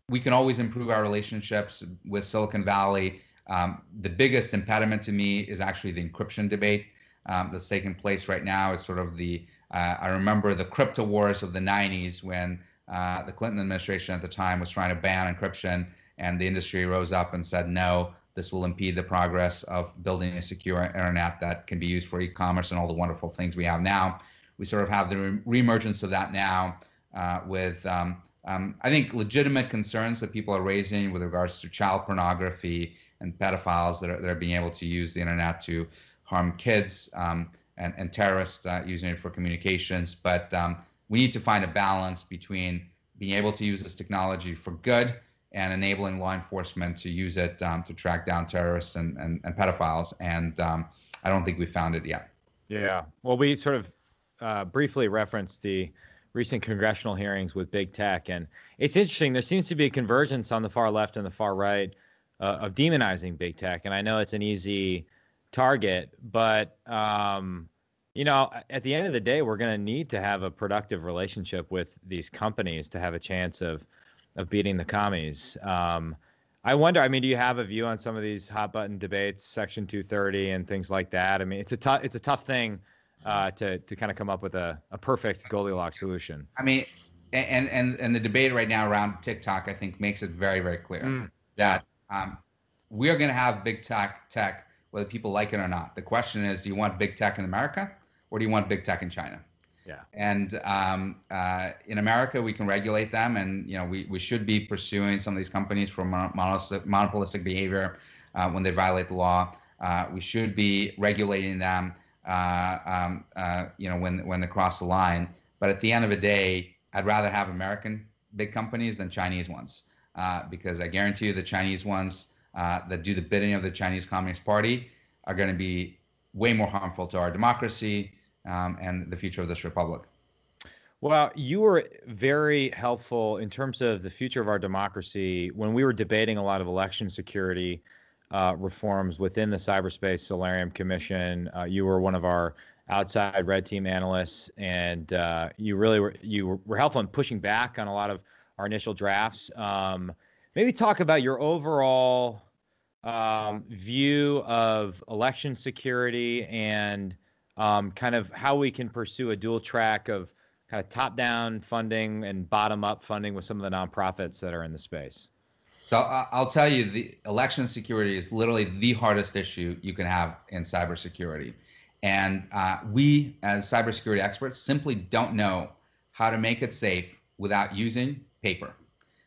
we can always improve our relationships with Silicon Valley. Um, the biggest impediment to me is actually the encryption debate um, that's taking place right now. It's sort of the uh, I remember the crypto wars of the 90s when uh, the Clinton administration at the time was trying to ban encryption, and the industry rose up and said no. This will impede the progress of building a secure internet that can be used for e-commerce and all the wonderful things we have now we sort of have the re- reemergence of that now uh, with, um, um, I think, legitimate concerns that people are raising with regards to child pornography and pedophiles that are, that are being able to use the internet to harm kids um, and, and, terrorists uh, using it for communications. But um, we need to find a balance between being able to use this technology for good and enabling law enforcement to use it um, to track down terrorists and, and, and pedophiles. And um, I don't think we found it yet. Yeah. Well, we sort of uh, briefly referenced the recent congressional hearings with big tech, and it's interesting. There seems to be a convergence on the far left and the far right uh, of demonizing big tech, and I know it's an easy target, but um, you know, at the end of the day, we're going to need to have a productive relationship with these companies to have a chance of of beating the commies. Um, I wonder. I mean, do you have a view on some of these hot button debates, Section 230 and things like that? I mean, it's a tough it's a tough thing uh, to to kind of come up with a, a perfect Goldilocks solution. I mean, and and and the debate right now around TikTok, I think, makes it very very clear mm. that um, we are going to have big tech tech whether people like it or not. The question is, do you want big tech in America or do you want big tech in China? Yeah. And um, uh, in America, we can regulate them, and you know we, we should be pursuing some of these companies for monopolistic, monopolistic behavior uh, when they violate the law. Uh, we should be regulating them uh, um, uh, you know, when when they cross the line. But at the end of the day, I'd rather have American big companies than Chinese ones uh, because I guarantee you the Chinese ones that do the bidding of the Chinese Communist Party are going to be way more harmful to our democracy um, and the future of this republic. Well, you were very helpful in terms of the future of our democracy when we were debating a lot of election security uh, reforms within the Cyberspace Solarium Commission. Uh, you were one of our outside red team analysts, and uh, you really were you were helpful in pushing back on a lot of our initial drafts. Um, maybe talk about your overall um, view of election security and um, kind of how we can pursue a dual track of kind of top down funding and bottom up funding with some of the nonprofits that are in the space. So I'll tell you, the election security is literally the hardest issue you can have in cybersecurity. And uh, we, as cybersecurity experts, simply don't know how to make it safe without using paper.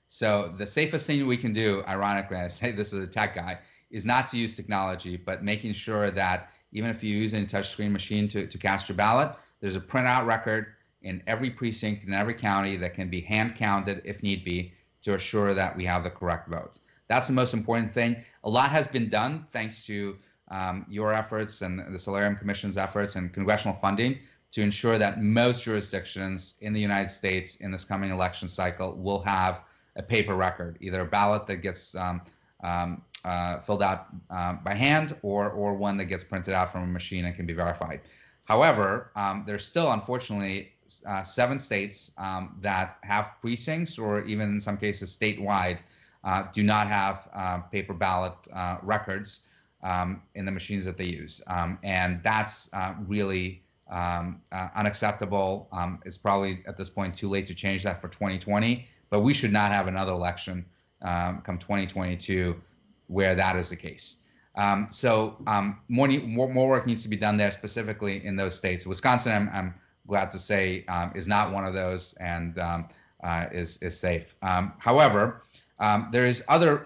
So the safest thing we can do, ironically, I say this as a tech guy, is not to use technology, but making sure that even if you use a touchscreen machine to, to cast your ballot, there's a printout record in every precinct in every county that can be hand counted if need be to assure that we have the correct votes. That's the most important thing. A lot has been done thanks to um, your efforts and the Solarium Commission's efforts and congressional funding to ensure that most jurisdictions in the United States in this coming election cycle will have a paper record, either a ballot that gets um, um, uh, filled out uh, by hand or, or one that gets printed out from a machine and can be verified. However, um, there's still, unfortunately, uh, seven states um, that have precincts or even in some cases statewide uh, do not have uh, paper ballot uh, records um, in the machines that they use. And that's really um, unacceptable. Um, it's probably at this point too late to change that for 2020, but we should not have another election come 2022 where that is the case. Um, so um, more, more, work needs to be done there, specifically in those states. Wisconsin, I'm, I'm glad to say, um, is not one of those and um, uh, is is safe. Um, however, um, there is other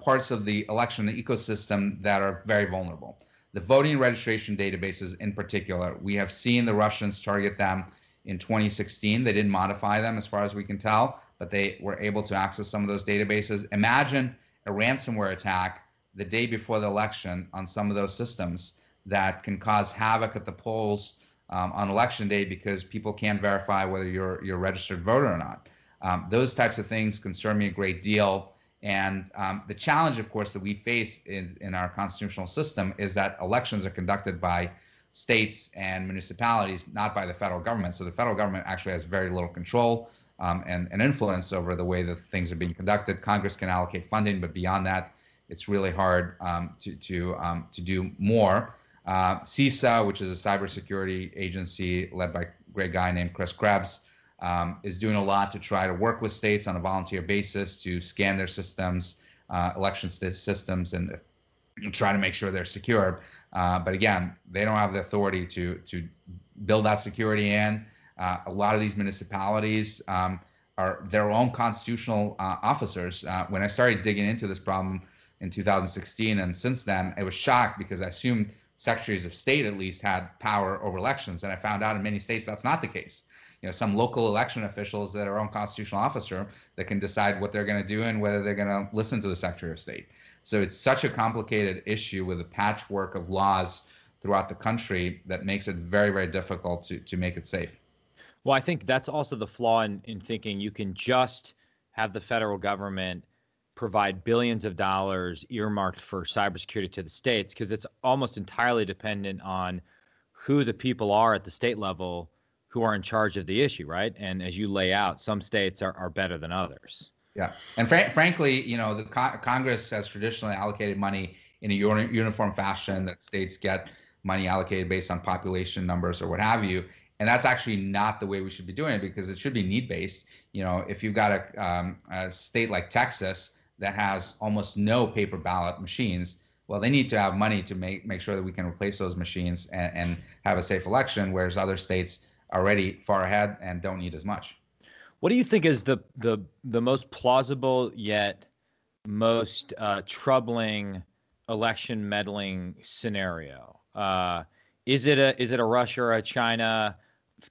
parts of the election ecosystem that are very vulnerable. The voting registration databases, in particular, we have seen the Russians target them in 2016. They didn't modify them, as far as we can tell, but they were able to access some of those databases. Imagine a ransomware attack the day before the election on some of those systems that can cause havoc at the polls um, on election day because people can't verify whether you're you're a registered voter or not. Um, those types of things concern me a great deal. And um, the challenge, of course, that we face in, in our constitutional system is that elections are conducted by states and municipalities, not by the federal government. So the federal government actually has very little control um, and, and influence over the way that things are being conducted. Congress can allocate funding, but beyond that, it's really hard um, to to um, to do more. Uh, CISA, which is a cybersecurity agency led by a great guy named Chris Krebs, um, is doing a lot to try to work with states on a volunteer basis to scan their systems, uh, election systems, and try to make sure they're secure. Uh, but again, they don't have the authority to to build that security in. Uh, a lot of these municipalities um, are their own constitutional uh, officers. Uh, when I started digging into this problem in 2016, and since then, I was shocked because I assumed secretaries of state at least had power over elections, and I found out in many states that's not the case. You know, some local election officials that are own constitutional officer that can decide what they're going to do and whether they're going to listen to the secretary of state. So it's such a complicated issue with a patchwork of laws throughout the country that makes it very, very difficult to, to make it safe. Well, I think that's also the flaw in, in thinking you can just have the federal government provide billions of dollars earmarked for cybersecurity to the states because it's almost entirely dependent on who the people are at the state level who are in charge of the issue, right? And as you lay out, some states are, are better than others. Yeah, and fr- frankly, you know, the co- Congress has traditionally allocated money in a uni- uniform fashion that states get money allocated based on population numbers or what have you and that's actually not the way we should be doing it because it should be need based. You know, if you've got a, um, a, state like Texas that has almost no paper ballot machines, well, they need to have money to make make sure that we can replace those machines and, and have a safe election, whereas other states already far ahead and don't need as much. What do you think is the the the most plausible yet most uh, troubling election meddling scenario? Uh, is it a is it a Russia or a China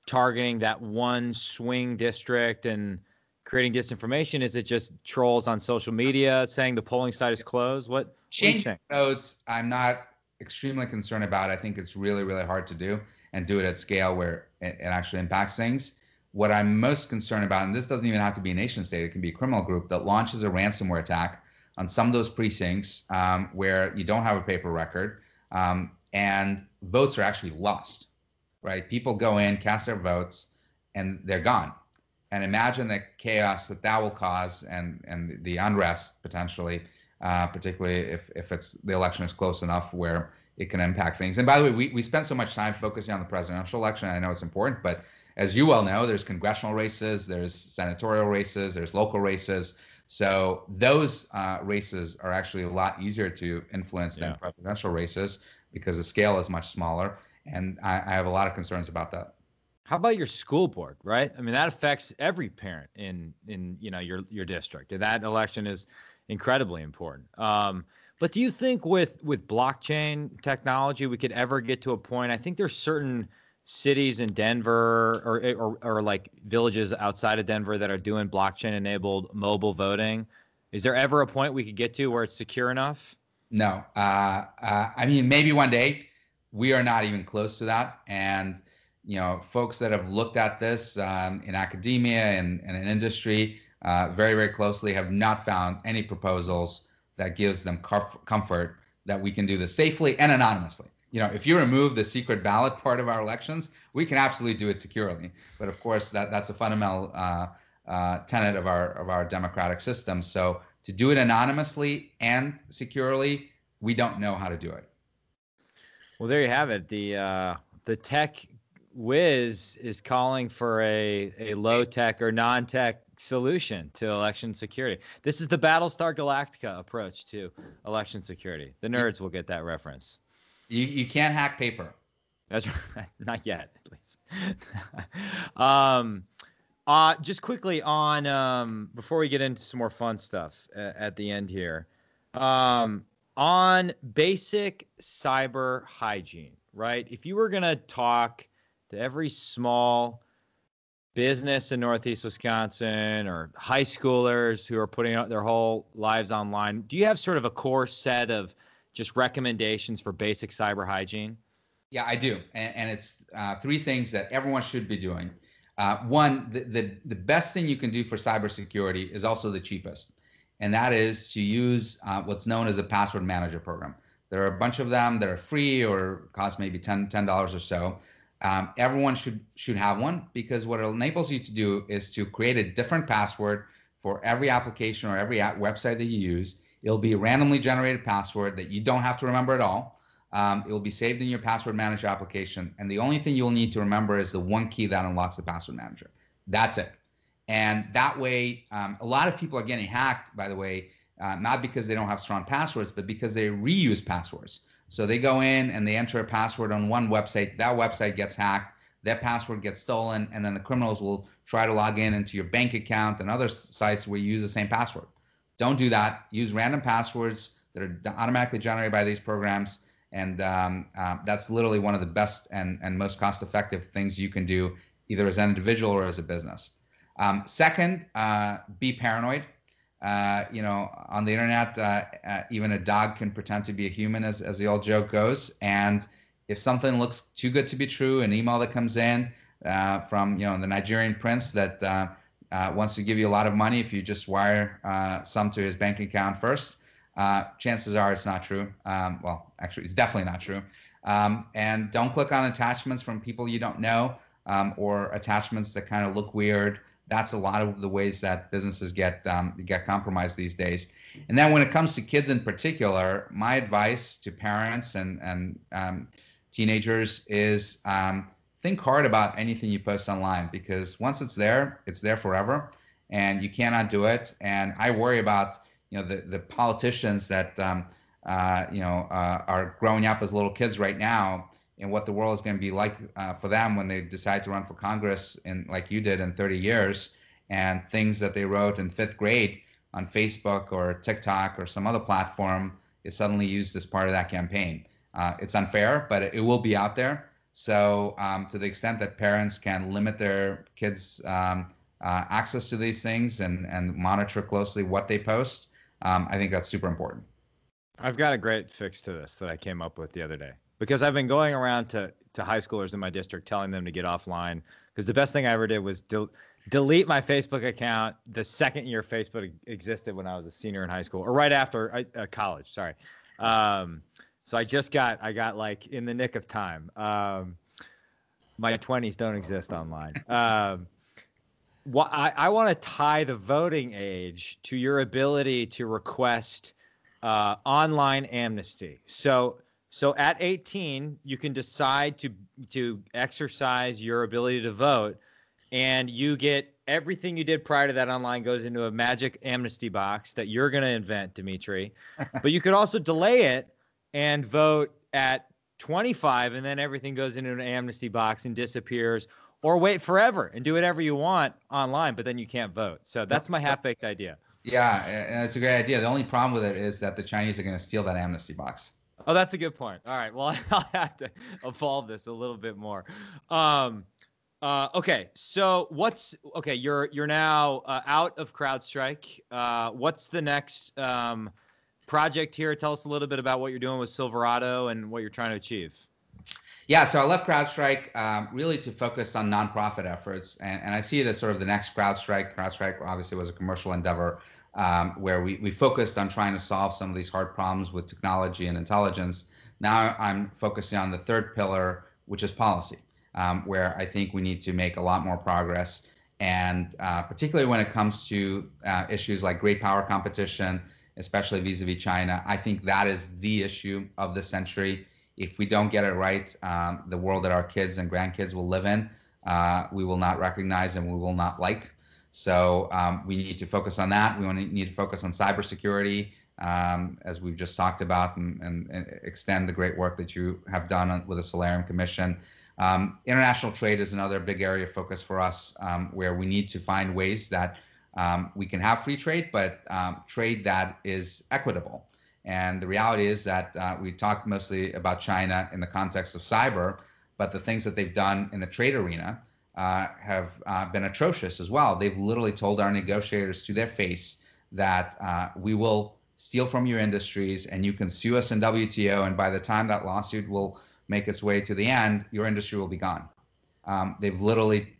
targeting that one swing district and creating disinformation? Is it just trolls on social media saying the polling site is closed? What changing votes? I'm not extremely concerned about. I think it's really really hard to do and do it at scale where it, it actually impacts things. What I'm most concerned about, and this doesn't even have to be a nation state, it can be a criminal group that launches a ransomware attack on some of those precincts um, where you don't have a paper record um, and votes are actually lost right? People go in, cast their votes, and they're gone. And imagine the chaos that that will cause and, and the unrest potentially, uh, particularly if, if it's the election is close enough where it can impact things. And by the way, we, we spend so much time focusing on the presidential election. I know it's important, but as you well know, there's congressional races, there's senatorial races, there's local races. So those uh, races are actually a lot easier to influence yeah. than presidential races because the scale is much smaller and I, I have a lot of concerns about that. How about your school board, right? I mean, that affects every parent in in you know your your district. And that election is incredibly important. Um, but do you think with with blockchain technology we could ever get to a point? I think there's certain cities in Denver or, or or like villages outside of Denver that are doing blockchain enabled mobile voting. Is there ever a point we could get to where it's secure enough? No. Uh, uh, I mean, maybe one day. We are not even close to that. And you know, folks that have looked at this um, in academia and, and in industry uh, very, very closely have not found any proposals that gives them comf- comfort that we can do this safely and anonymously. You know, if you remove the secret ballot part of our elections, we can absolutely do it securely. But of course, that that's a fundamental uh, uh, tenet of our of our democratic system. So to do it anonymously and securely, we don't know how to do it. Well, there you have it. The uh, the tech whiz is calling for a, a low tech or non tech solution to election security. This is the Battlestar Galactica approach to election security. The nerds will get that reference. You, you can't hack paper. That's right. Not yet, at least. um, uh, just quickly on um, before we get into some more fun stuff uh, at the end here. Um, on basic cyber hygiene, right? If you were gonna talk to every small business in Northeast Wisconsin or high schoolers who are putting out their whole lives online, do you have sort of a core set of just recommendations for basic cyber hygiene? Yeah, I do, and, and it's uh, three things that everyone should be doing. Uh, one, the, the the best thing you can do for cybersecurity is also the cheapest, and that is to use uh, what's known as a password manager program. There are a bunch of them that are free or cost maybe 10 dollars or so. Um, everyone should should have one because what it enables you to do is to create a different password for every application or every website that you use. It'll be a randomly generated password that you don't have to remember at all. Um, it will be saved in your password manager application, and the only thing you'll need to remember is the one key that unlocks the password manager. That's it. And that way, um, a lot of people are getting hacked, by the way, uh, not because they don't have strong passwords, but because they reuse passwords. So they go in and they enter a password on one website. That website gets hacked. That password gets stolen, and then the criminals will try to log in into your bank account and other sites where you use the same password. Don't do that. Use random passwords that are automatically generated by these programs, and um, uh, that's literally one of the best and, and most cost-effective things you can do, either as an individual or as a business. Um, second, uh, be paranoid. Uh, you know, on the internet, uh, uh, even a dog can pretend to be a human, as, as the old joke goes. And if something looks too good to be true, an email that comes in uh, from, you know, the Nigerian prince that uh, wants to give you a lot of money if you just wire some to his bank account first, chances are it's not true. Um, well, actually, it's definitely not true. Um, and don't click on attachments from people you don't know um, or attachments that kind of look weird that's a lot of the ways that businesses get um, get compromised these days. And then when it comes to kids in particular, my advice to parents and and um, teenagers is um, think hard about anything you post online because once it's there, it's there forever, and you cannot do it. And I worry about you know the the politicians that um, uh, you know uh, are growing up as little kids right now and what the world is going to be like uh, for them when they decide to run for Congress, in like you did in 30 years, and things that they wrote in fifth grade on Facebook or TikTok or some other platform is suddenly used as part of that campaign. Uh, it's unfair, but it, it, will be out there. So, um, to the extent that parents can limit their kids' um, uh, access to these things and, and monitor closely what they post, um, I think that's super important. I've got a great fix to this that I came up with the other day because I've been going around to to high schoolers in my district telling them to get offline because the best thing I ever did was del- delete my Facebook account the second year Facebook existed when I was a senior in high school or right after uh, college. Sorry. Um, so I just got I got like in the nick of time. Um, my 20s don't exist online. Um, I, I want to tie the voting age to your ability to request uh, online amnesty. So so at 18, you can decide to to exercise your ability to vote, and you get everything you did prior to that online goes into a magic amnesty box that you're going to invent, Dimitri. but you could also delay it and vote at 25, and then everything goes into an amnesty box and disappears. Or wait forever and do whatever you want online, but then you can't vote. So that's my half-baked idea. Yeah, it's a great idea. The only problem with it is that the Chinese are going to steal that amnesty box. Oh, that's a good point. All right. Well, I'll have to evolve this a little bit more. Um, uh, okay. So what's okay? You're you're now uh, out of CrowdStrike. Uh, what's the next um, project here. Tell us a little bit about what you're doing with Silverado and what you're trying to achieve. Yeah, so I left CrowdStrike um, really to focus on nonprofit efforts, and, and I see it as sort of the next CrowdStrike. CrowdStrike obviously was a commercial endeavor um, where we, we focused on trying to solve some of these hard problems with technology and intelligence. Now I'm focusing on the third pillar, which is policy, um, where I think we need to make a lot more progress. And uh, particularly when it comes to uh, issues like great power competition, especially vis-a-vis China, I think that is the issue of the century if we don't get it right, um, the world that our kids and grandkids will live in, uh, we will not recognize and we will not like. So um, we need to focus on that. We need to focus on cybersecurity, um, as we've just talked about, and, and, and, extend the great work that you have done with the Solarium Commission. Um, international trade is another big area of focus for us, um, where we need to find ways that um, we can have free trade, but trade that is equitable. And the reality is that uh, we talk mostly about China in the context of cyber, but the things that they've done in the trade arena uh, have uh, been atrocious as well. They've literally told our negotiators to their face that uh, we will steal from your industries and you can sue us in WTO. And by the time that lawsuit will make its way to the end, your industry will be gone. Um, they've literally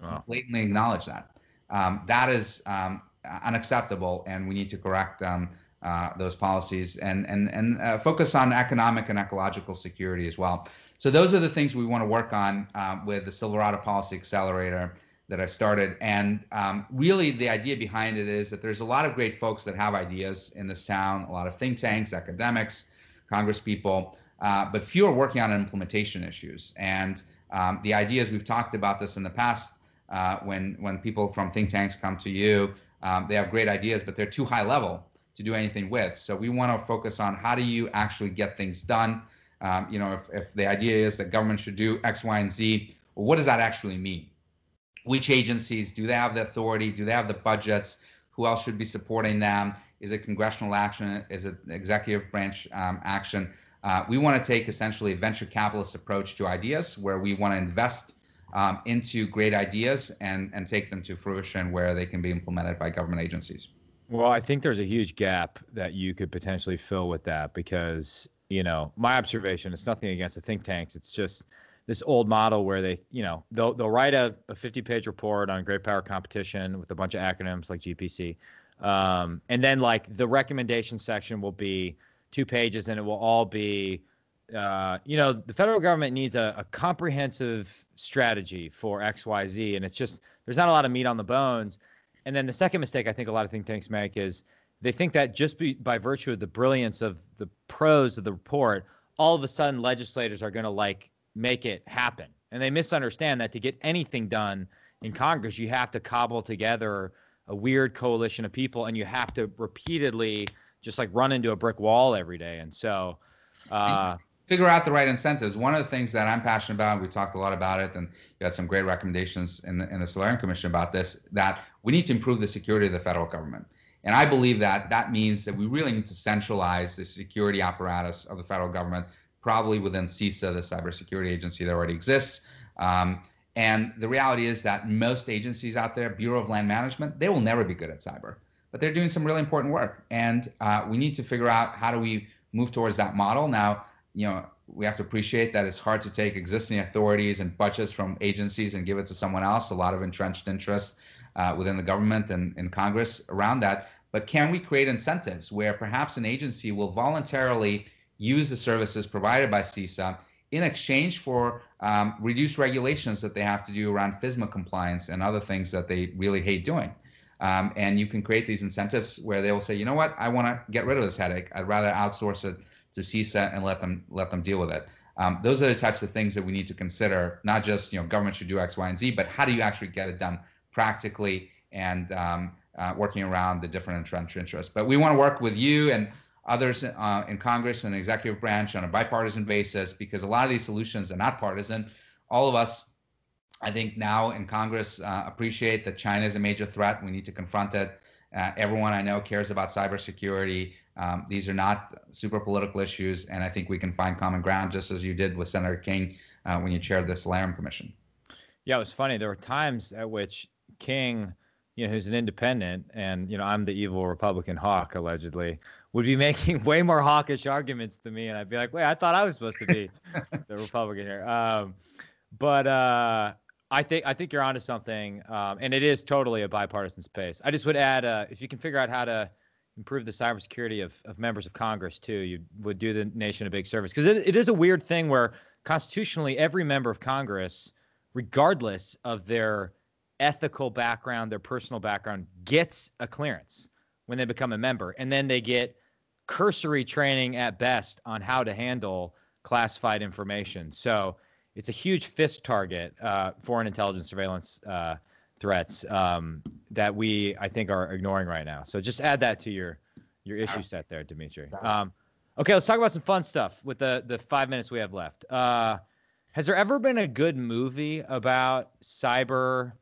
wow. blatantly acknowledged that. Um, that is um, unacceptable, and we need to correct um, uh, those policies and and and uh, focus on economic and ecological security as well. So those are the things we want to work on uh, with the Silverado Policy Accelerator that I started. And um, really, the idea behind it is that there's a lot of great folks that have ideas in this town, a lot of think tanks, academics, Congress people, uh, but few are working on implementation issues. And um, the ideas we've talked about this in the past. Uh, when when people from think tanks come to you, um, they have great ideas, but they're too high level to do anything with. So we want to focus on how do you actually get things done. Um, you know, if, if the idea is that government should do X, Y, and Z, well, what does that actually mean? Which agencies do they have the authority? Do they have the budgets? Who else should be supporting them? Is it congressional action? Is it executive branch um, action? Uh, we want to take essentially a venture capitalist approach to ideas where we want to invest um, into great ideas and, and take them to fruition where they can be implemented by government agencies. Well, I think there's a huge gap that you could potentially fill with that because, you know, my observation, it's nothing against the think tanks. It's just this old model where they, you know, they'll, they'll write a, a 50 page report on great power competition with a bunch of acronyms like GPC. Um, and then like the recommendation section will be two pages and it will all be, uh, you know, the federal government needs a, a comprehensive strategy for XYZ. And it's just, there's not a lot of meat on the bones. And then the second mistake I think a lot of think tanks make is they think that just be, by virtue of the brilliance of the prose of the report, all of a sudden legislators are going to like make it happen. And they misunderstand that to get anything done in Congress, you have to cobble together a weird coalition of people and you have to repeatedly just like run into a brick wall every day. And so, uh, figure out the right incentives. One of the things that I'm passionate about, we talked a lot about it, and you had some great recommendations in the, in the Solarium Commission about this, that we need to improve the security of the federal government. And I believe that that means that we really need to centralize the security apparatus of the federal government, probably within CISA, the cybersecurity agency that already exists. Um, and the reality is that most agencies out there, Bureau of Land Management, they will never be good at cyber, but they're doing some really important work. And uh, we need to figure out how do we move towards that model. Now, you know, we have to appreciate that it's hard to take existing authorities and budgets from agencies and give it to someone else. A lot of entrenched interest uh, within the government and in Congress around that. But can we create incentives where perhaps an agency will voluntarily use the services provided by CISA in exchange for um, reduced regulations that they have to do around FISMA compliance and other things that they really hate doing? Um, and you can create these incentives where they will say, you know what, I want to get rid of this headache. I'd rather outsource it to CISA and let them let them deal with it. Um, those are the types of things that we need to consider. Not just you know government should do X, Y, and Z, but how do you actually get it done practically and um, uh, working around the different entrenched interests. But we want to work with you and others uh, in Congress and executive branch on a bipartisan basis because a lot of these solutions are not partisan. All of us, I think, now in Congress uh, appreciate that China is a major threat. We need to confront it. Uh, everyone I know cares about cybersecurity. Um, these are not super political issues, and I think we can find common ground, just as you did with Senator King uh, when you chaired the Solarium Commission. Yeah, it was funny. There were times at which King, you know, who's an independent, and you know, I'm the evil Republican hawk allegedly, would be making way more hawkish arguments to me, and I'd be like, wait, I thought I was supposed to be the Republican here. Um, but uh, I think I think you're onto something, um, and it is totally a bipartisan space. I just would add, uh, if you can figure out how to improve the cybersecurity of, of members of Congress too, you would do the nation a big service because it, it is a weird thing where constitutionally every member of Congress, regardless of their ethical background, their personal background, gets a clearance when they become a member, and then they get cursory training at best on how to handle classified information. So it's a huge FIS target, uh, foreign intelligence surveillance uh, threats um, that we I think are ignoring right now. So just add that to your your issue set there, Dimitri. Um, okay, let's talk about some fun stuff with the the five minutes we have left. Uh, has there ever been a good movie about cyber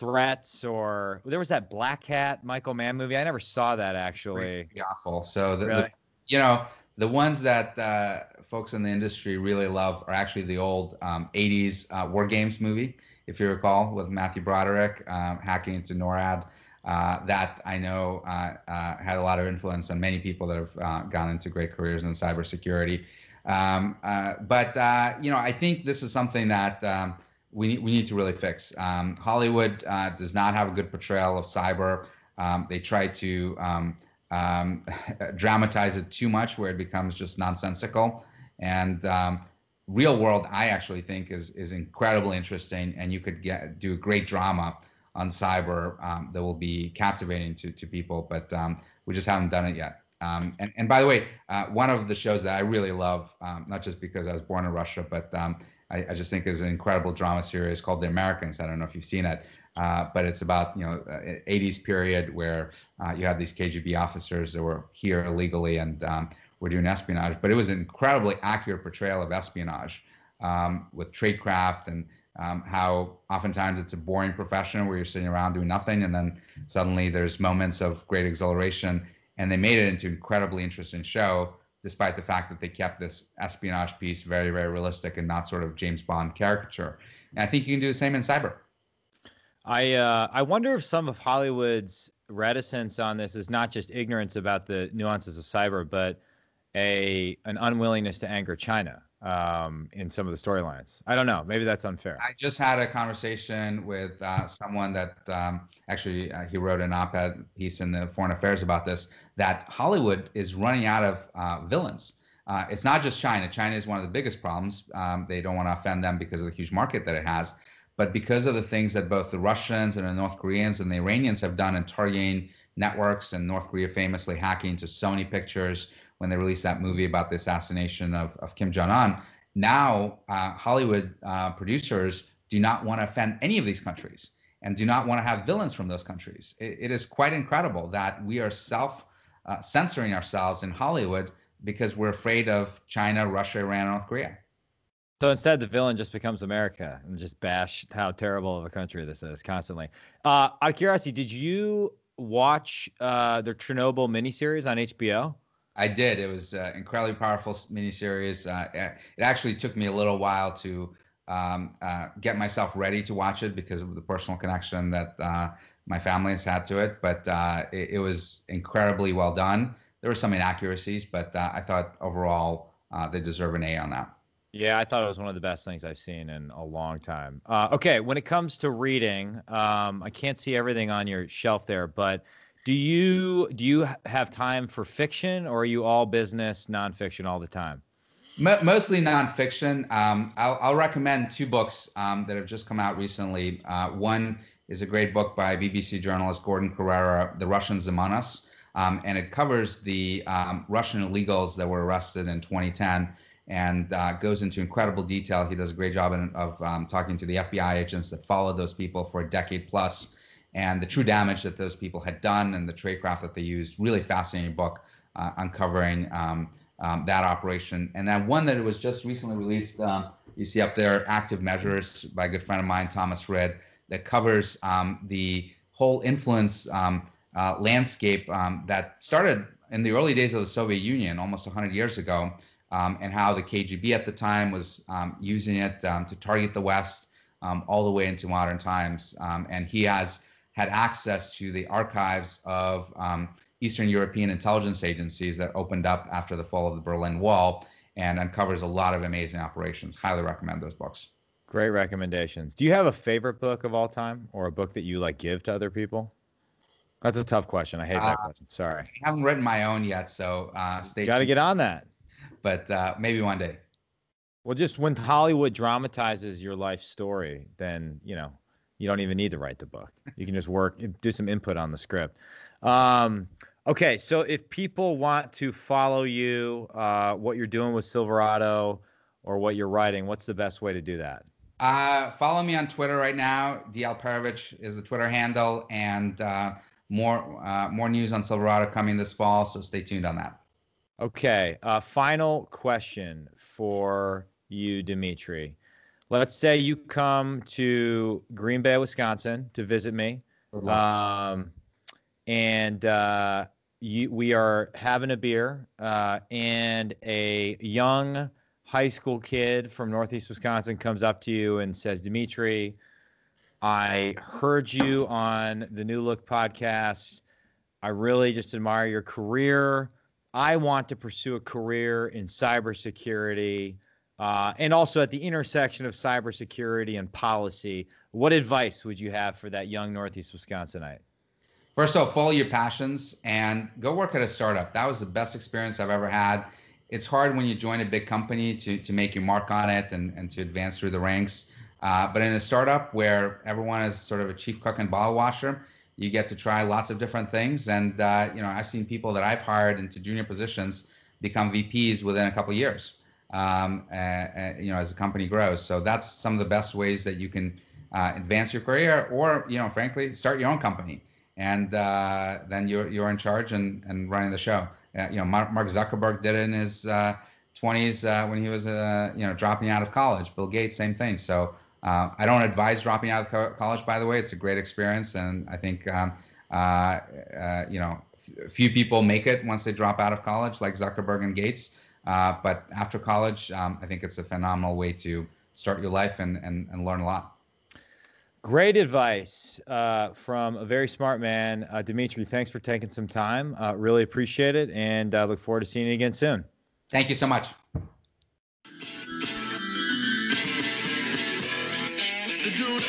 threats or there was that Black Hat Michael Mann movie? I never saw that actually. Pretty awful. So the, Really? the you know the ones that uh, folks in the industry really love are actually the old um, 80s uh, War Games movie, if you recall, with Matthew Broderick um, hacking into NORAD. Uh, that I know uh, uh, had a lot of influence on many people that have uh, gone into great careers in cybersecurity. Um, uh, but uh, you know, I think this is something that um, we need, we need to really fix. Um, Hollywood uh, does not have a good portrayal of cyber. Um, they try to um, um, dramatize it too much, where it becomes just nonsensical. And um, real world, I actually think is is incredibly interesting, and you could get do a great drama on cyber um, that will be captivating to to people. But we just haven't done it yet. Um, and, and by the way, uh, one of the shows that I really love, um, not just because I was born in Russia, but um, I, I, just think is an incredible drama series called The Americans. I don't know if you've seen it, uh, but it's about you know uh, 80s period where uh, you have these KGB officers that were here illegally and um, were doing espionage. But it was an incredibly accurate portrayal of espionage um, with tradecraft and um, how oftentimes it's a boring profession where you're sitting around doing nothing, and then suddenly there's moments of great exhilaration and they made it into an incredibly interesting show despite the fact that they kept this espionage piece very very realistic and not sort of james bond caricature. And i think you can do the same in cyber. I uh, I wonder if some of Hollywood's reticence on this is not just ignorance about the nuances of cyber, but a an unwillingness to anger China um, in some of the storylines. I don't know. Maybe that's unfair. i just had a conversation with uh, someone that um, actually uh, he wrote an op-ed piece in the foreign affairs about this that hollywood is running out of uh, villains uh, it's not just china china is one of the biggest problems um, they don't want to offend them because of the huge market that it has but because of the things that both the Russians and the North Koreans and the Iranians have done in targeting networks, and North Korea famously hacking to Sony Pictures when they released that movie about the assassination of, of Kim Jong Un, now uh, Hollywood uh, producers do not want to offend any of these countries and do not want to have villains from those countries. it, it is quite incredible that we are self uh, censoring ourselves in Hollywood because we're afraid of China, Russia, Iran, North Korea. So instead, the villain just becomes America and just bash how terrible of a country this is constantly. Uh, out of curiosity, did you watch uh, the Chernobyl miniseries on HBO? I did. It was an incredibly powerful miniseries. Uh, it actually took me a little while to um, uh, get myself ready to watch it because of the personal connection that uh, my family has had to it. But uh, it, it, was incredibly well done. There were some inaccuracies, but uh, I thought overall uh, they deserve an A on that. Yeah, I thought it was one of the best things I've seen in a long time. Uh, okay, when it comes to reading, um, I can't see everything on your shelf there, but do you do you have time for fiction, or are you all business, nonfiction all the time? Mostly nonfiction. Um, I'll, I'll, recommend two books um, that have just come out recently. Uh, one is a great book by BBC journalist Gordon Corera, The Russians Among Us, um, and it covers the um, Russian illegals that were arrested in 2010 and uh, goes into incredible detail. He does a great job in, of um, talking to the FBI agents that followed those people for a decade plus and the true damage that those people had done and the tradecraft that they used. Really fascinating book uh, uncovering um, um, that operation. And then one that was just recently released, um, you see up there, Active Measures by a good friend of mine, Thomas Rid, that covers um, the whole influence um, uh, landscape um, that started in the early days of the Soviet Union, almost 100 years ago, and how the KGB at the time was using it to target the West all the way into modern times. and he has had access to the archives of um, Eastern European intelligence agencies that opened up after the fall of the Berlin Wall and uncovers a lot of amazing operations. Highly recommend those books. Great recommendations. Do you have a favorite book of all time or a book that you like give to other people? That's a tough question. I hate that uh, question. Sorry. I haven't written my own yet, so uh, stay tuned. Got to get on that. But uh, maybe one day. Well, just when Hollywood dramatizes your life story, then you know you don't even need to write the book. You can just work, do some input on the script. Um, okay, so if people want to follow you, uh, what you're doing with Silverado, or what you're writing, what's the best way to do that? Uh, follow me on Twitter right now. DAlperovitch is the Twitter handle, and uh, more uh, more news on Silverado coming this fall. So stay tuned on that. Okay. Uh, final question for you, Dimitri. Let's say you come to Green Bay, Wisconsin to visit me. Um, and uh, you, we are having a beer, uh, and a young high school kid from Northeast Wisconsin comes up to you and says, Dmitri, I heard you on the New Look podcast. I really just admire your career. I want to pursue a career in cybersecurity uh, and also at the intersection of cybersecurity and policy. What advice would you have for that young Northeast Wisconsinite? First of all, follow your passions and go work at a startup. That was the best experience I've ever had. It's hard when you join a big company to, to make your mark on it and, and to advance through the ranks. Uh, but in a startup where everyone is sort of a chief cook and bottle washer, you get to try lots of different things. And uh, you know, I've seen people that I've hired into junior positions become VPs within a couple years. Um, uh, uh, you know, as a company grows. So that's some of the best ways that you can uh, advance your career, or you know, frankly, start your own company, and uh, then you're you're in charge and and running the show. Uh, you know, Mark Zuckerberg did it in his 20s when he was you know dropping out of college. Bill Gates, same thing. So uh, I don't advise dropping out of co- college, by the way. It's a great experience, and I think um, uh, uh, you know few people make it once they drop out of college, like Zuckerberg and Gates. Uh, but after college, um, I think it's a phenomenal way to start your life and, and, and learn a lot. Great advice uh, from a very smart man, uh, Dmitri. Thanks for taking some time. really appreciate it, and look forward to seeing you again soon. Thank you so much. The dude